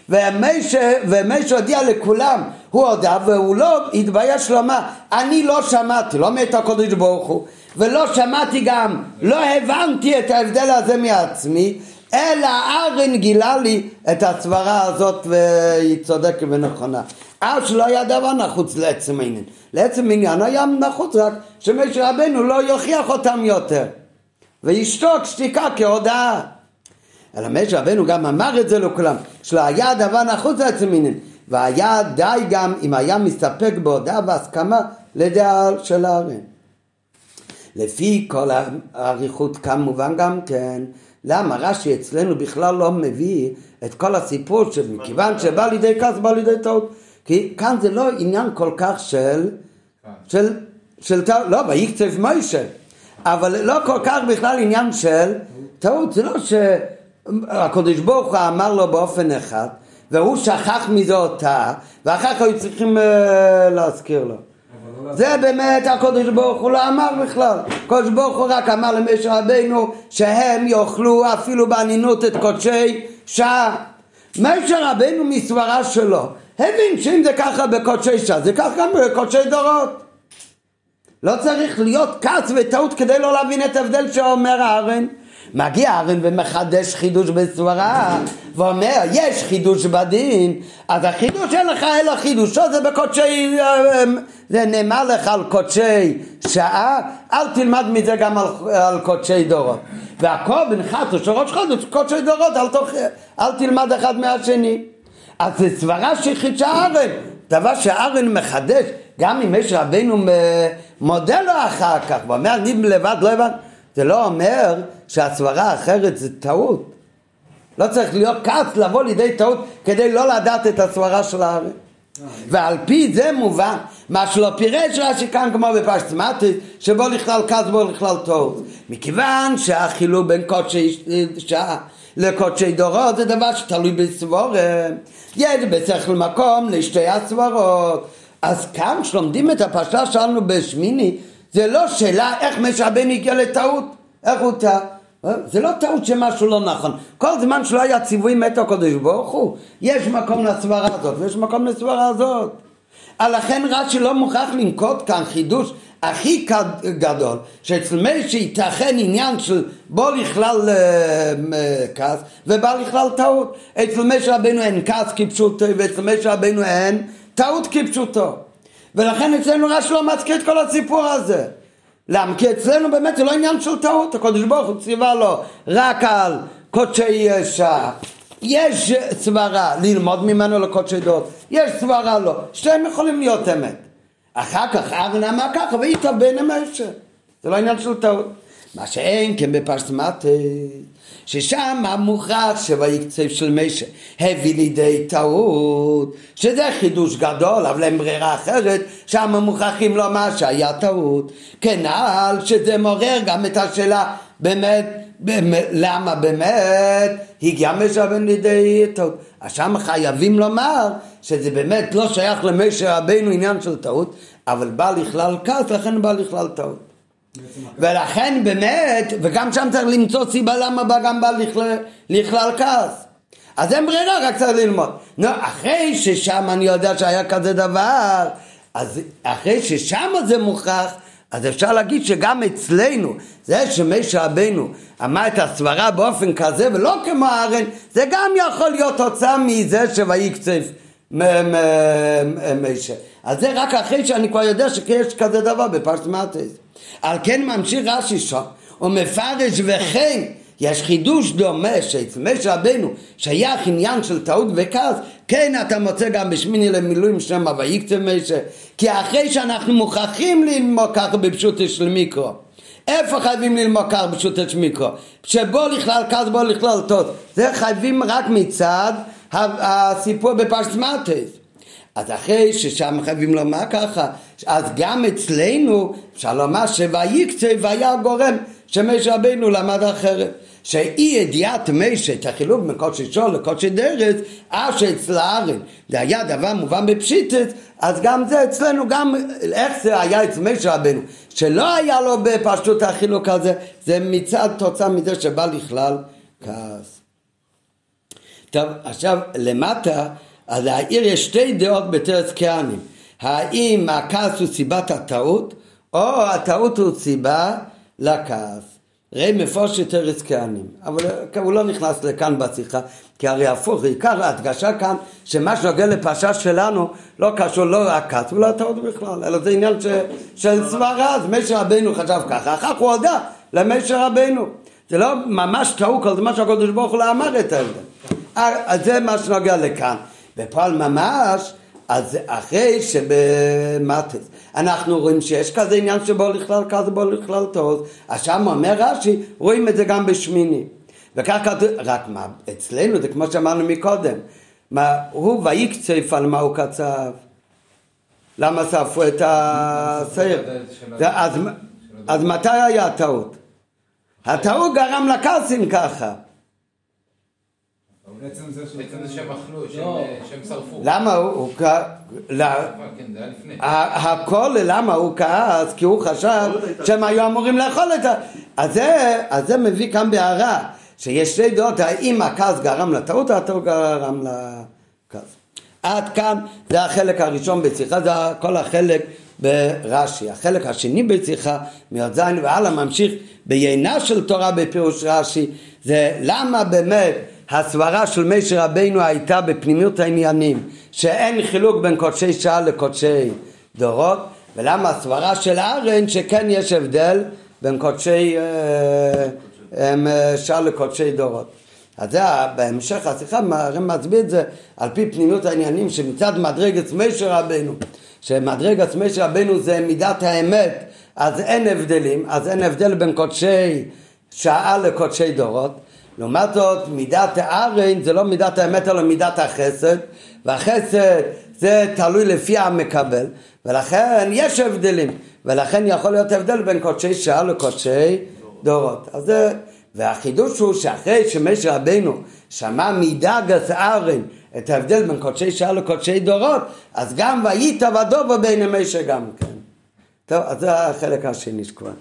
Speaker 1: ומשה הודיע לכולם הוא הודה והוא לא התבייש לומר אני לא שמעתי, לא מת הקודש ברוך הוא ולא שמעתי גם, לא הבנתי את ההבדל הזה מעצמי אלא ארן גילה לי את הסברה הזאת והיא צודקת ונכונה אז שלא היה דבר נחוץ לעצם העניין. לעצם העניין היה נחוץ רק שמשה רבנו לא יוכיח אותם יותר. וישתוק שתיקה כהודעה אלא משה רבנו גם אמר את זה לכולם שלא היה דבר נחוץ לעצם העניין והיה די גם אם היה מסתפק בהודעה והסכמה לדעה של הארן. לפי כל האריכות כמובן גם כן, למה רש"י אצלנו בכלל לא מביא את כל הסיפור שמכיוון שבא לידי כעס בא לידי טעות כי כאן זה לא עניין כל כך של של, של טעות, לא, ויקצב מוישה אבל לא כל כך בכלל עניין של טעות, זה לא שהקדוש ברוך הוא אמר לו באופן אחד והוא שכח מזה אותה, ואחר כך היו צריכים uh, להזכיר לו. זה באמת הקודש ברוך הוא לא אמר בכלל. הקודש ברוך הוא רק אמר למשה רבינו שהם יאכלו אפילו באנינות את קודשי שעה. משה רבינו מסברה שלו הבין שאם זה ככה בקודשי שעה זה ככה גם בקודשי דורות. לא צריך להיות כעס וטעות כדי לא להבין את ההבדל שאומר הארן מגיע ארן ומחדש חידוש בסברה ואומר יש חידוש בדין. אז החידוש אין לך אלא חידושו זה בקודשי זה נאמר לך על קודשי שעה אל תלמד מזה גם על, על קודשי דורות. והכל בנחתו של ראש חודש קודשי דורות אל, תוך, אל תלמד אחד מהשני אז זה סברה שחידשה ארן דבר שארן מחדש גם אם יש רבנו מודה לו אחר כך ואומר אני לבד לא הבנתי זה לא אומר שהסברה האחרת זה טעות. לא צריך להיות כעס לבוא לידי טעות כדי לא לדעת את הסברה של הארץ. ועל פי זה מובן מה שלא פירש רש"י כאן כמו בפשט מטריס שבו לכלל כעס בו לכלל טעות מכיוון שהחילוק בין קודשי שעה לקודשי דורות זה דבר שתלוי בסבורם יש בשכל מקום לשתי הסברות אז כאן שלומדים את הפשטה שלנו בשמיני זה לא שאלה איך משעבן הגיע לטעות, איך הוא טעה. זה לא טעות שמשהו לא נכון. כל זמן שלא היה ציווי מת הקודש ברוך הוא, יש מקום לסברה הזאת ויש מקום לסברה הזאת. לכן רש"י לא מוכרח לנקוט כאן חידוש הכי גדול, שאצל מי שייתכן עניין של בוא לכלל אה, כעס ובא לכלל טעות. אצל מי שרבנו אין כעס כפשוטו ואצל מי שרבנו אין טעות כפשוטו. ולכן אצלנו רש"י לא מזכיר את כל הסיפור הזה. למה? כי אצלנו באמת זה לא עניין של טעות, הקדוש ברוך הוא ציווה לו רק על קודשי שעה. יש סברה ללמוד ממנו לקודשי דעות, יש סברה לא, שתיהם יכולים להיות אמת. אחר כך ארן אמר ככה, וייטב בן המשה. זה לא עניין של טעות. מה שאין כן בפרסמטי, ששם המוכרח שויקצב של משה הביא לידי טעות, שזה חידוש גדול, אבל אין ברירה אחרת, שם מוכרחים לומר שהיה טעות. כנ"ל שזה מעורר גם את השאלה באמת, באמת למה באמת הגיע משה רבנו לידי טעות. אז שם חייבים לומר שזה באמת לא שייך למשה רבנו עניין של טעות, אבל בא לכלל כעס, לכן בא לכלל טעות. ולכן באמת, וגם שם צריך למצוא סיבה למה בא גם בא לכלל, לכלל כעס. אז אין ברירה, רק צריך ללמוד. נו, אחרי ששם אני יודע שהיה כזה דבר, אז אחרי ששם זה מוכרח, אז אפשר להגיד שגם אצלנו, זה שמשה רבנו אמר את הסברה באופן כזה ולא כמו הארן, זה גם יכול להיות תוצאה מזה שויקצף משה. אז זה רק אחרי שאני כבר יודע שיש כזה דבר בפרס מטס. על כן ממשיך רש"י שם, ומפרש וכן יש חידוש דומה שאצל משה רבנו שייך עניין של טעות וכעס, כן אתה מוצא גם בשמיני למילואים שם ויקצב משה, כי אחרי שאנחנו מוכרחים ללמוד ככה בפשוטו של מיקרו, איפה חייבים ללמוד ככה בפשוטו של מיקרו? שבו לכלל כעס בו לכלל טעות, זה חייבים רק מצד הסיפור בפרס מטס. אז אחרי ששם חייבים לומר ככה, אז גם אצלנו אפשר לומר שויקצה והיה גורם שמשה רבינו למד אחרת. שאי ידיעת משה את החילוק בין קודשי שול לקודשי דרס, אף שאצל הארן זה היה דבר מובן בפשיטת, אז גם זה אצלנו, גם איך זה היה אצל משה רבנו, שלא היה לו בפשטות החילוק הזה, זה מצד תוצאה מזה שבא לכלל כעס. טוב, עכשיו למטה אז לעיר יש שתי דעות בתרס כהנים. האם הכעס הוא סיבת הטעות, או הטעות הוא סיבה לכעס. ראי מפורש תרס כהנים. אבל הוא לא נכנס לכאן בשיחה, כי הרי הפוך, עיקר ההדגשה כאן, שמה שנוגע לפרשה שלנו, לא קשור לא כעס ולא הטעות בכלל, אלא זה עניין ש, של סברה, אז משה רבנו חשב ככה, אחר כך הוא הודה למשה רבנו. זה לא ממש טעות, זה מה שהקדוש ברוך הוא לא אמר את ההבדל. אז זה מה שנוגע לכאן. בפועל ממש, אז אחרי שבמטס אנחנו רואים שיש כזה עניין שבו לכלל כזה בו לכלל טוב, אז שם אומר רש"י, רואים את זה גם בשמיני. וכך כתוב, רק מה, אצלנו זה כמו שאמרנו מקודם, מה, הוא ויקצף על מה הוא קצב. למה שרפו את הסיר? אז, מתי היה הטעות? הטעות גרם לקרסים ככה.
Speaker 2: בעצם זה
Speaker 3: שהם אכלו,
Speaker 4: לא.
Speaker 3: שהם שרפו.
Speaker 1: למה הוא כעס?
Speaker 3: כן.
Speaker 1: הכל למה הוא כעס? כי הוא חשב שהם היו אמורים לאכול את ה... אז זה, אז זה מביא כאן בהערה, שיש שתי דעות, האם הכעס גרם לטעות או הטעות גרם לכעס. עד כאן זה החלק הראשון בשיחה, זה כל החלק ברש"י. החלק השני בשיחה, מי"ז והלאה, ממשיך ביינה של תורה בפירוש רש"י, זה למה באמת הסברה של משה רבינו הייתה בפנימיות העניינים, שאין חילוק בין קודשי שעה לקודשי דורות, ולמה הסברה של ארן שכן יש הבדל בין קודשי אה, אה, שעה לקודשי דורות. אז זה בהמשך השיחה הרב מצביע את זה על פי פנימיות העניינים שמצד מדרגת משה רבינו, שמדרגת משה רבינו זה מידת האמת, אז אין הבדלים, אז אין הבדל בין קודשי שעה לקודשי דורות. לעומת זאת, מידת הארן זה לא מידת האמת אלא מידת החסד, והחסד זה תלוי לפי המקבל, ולכן יש הבדלים, ולכן יכול להיות הבדל בין קודשי שעה לקודשי דורות. אז זה, והחידוש הוא שאחרי שמשה רבנו שמע מדגת ארן את ההבדל בין קודשי שעה לקודשי דורות, אז גם והיית ודובר בין משה גם כן. טוב, אז זה החלק השני שכבר.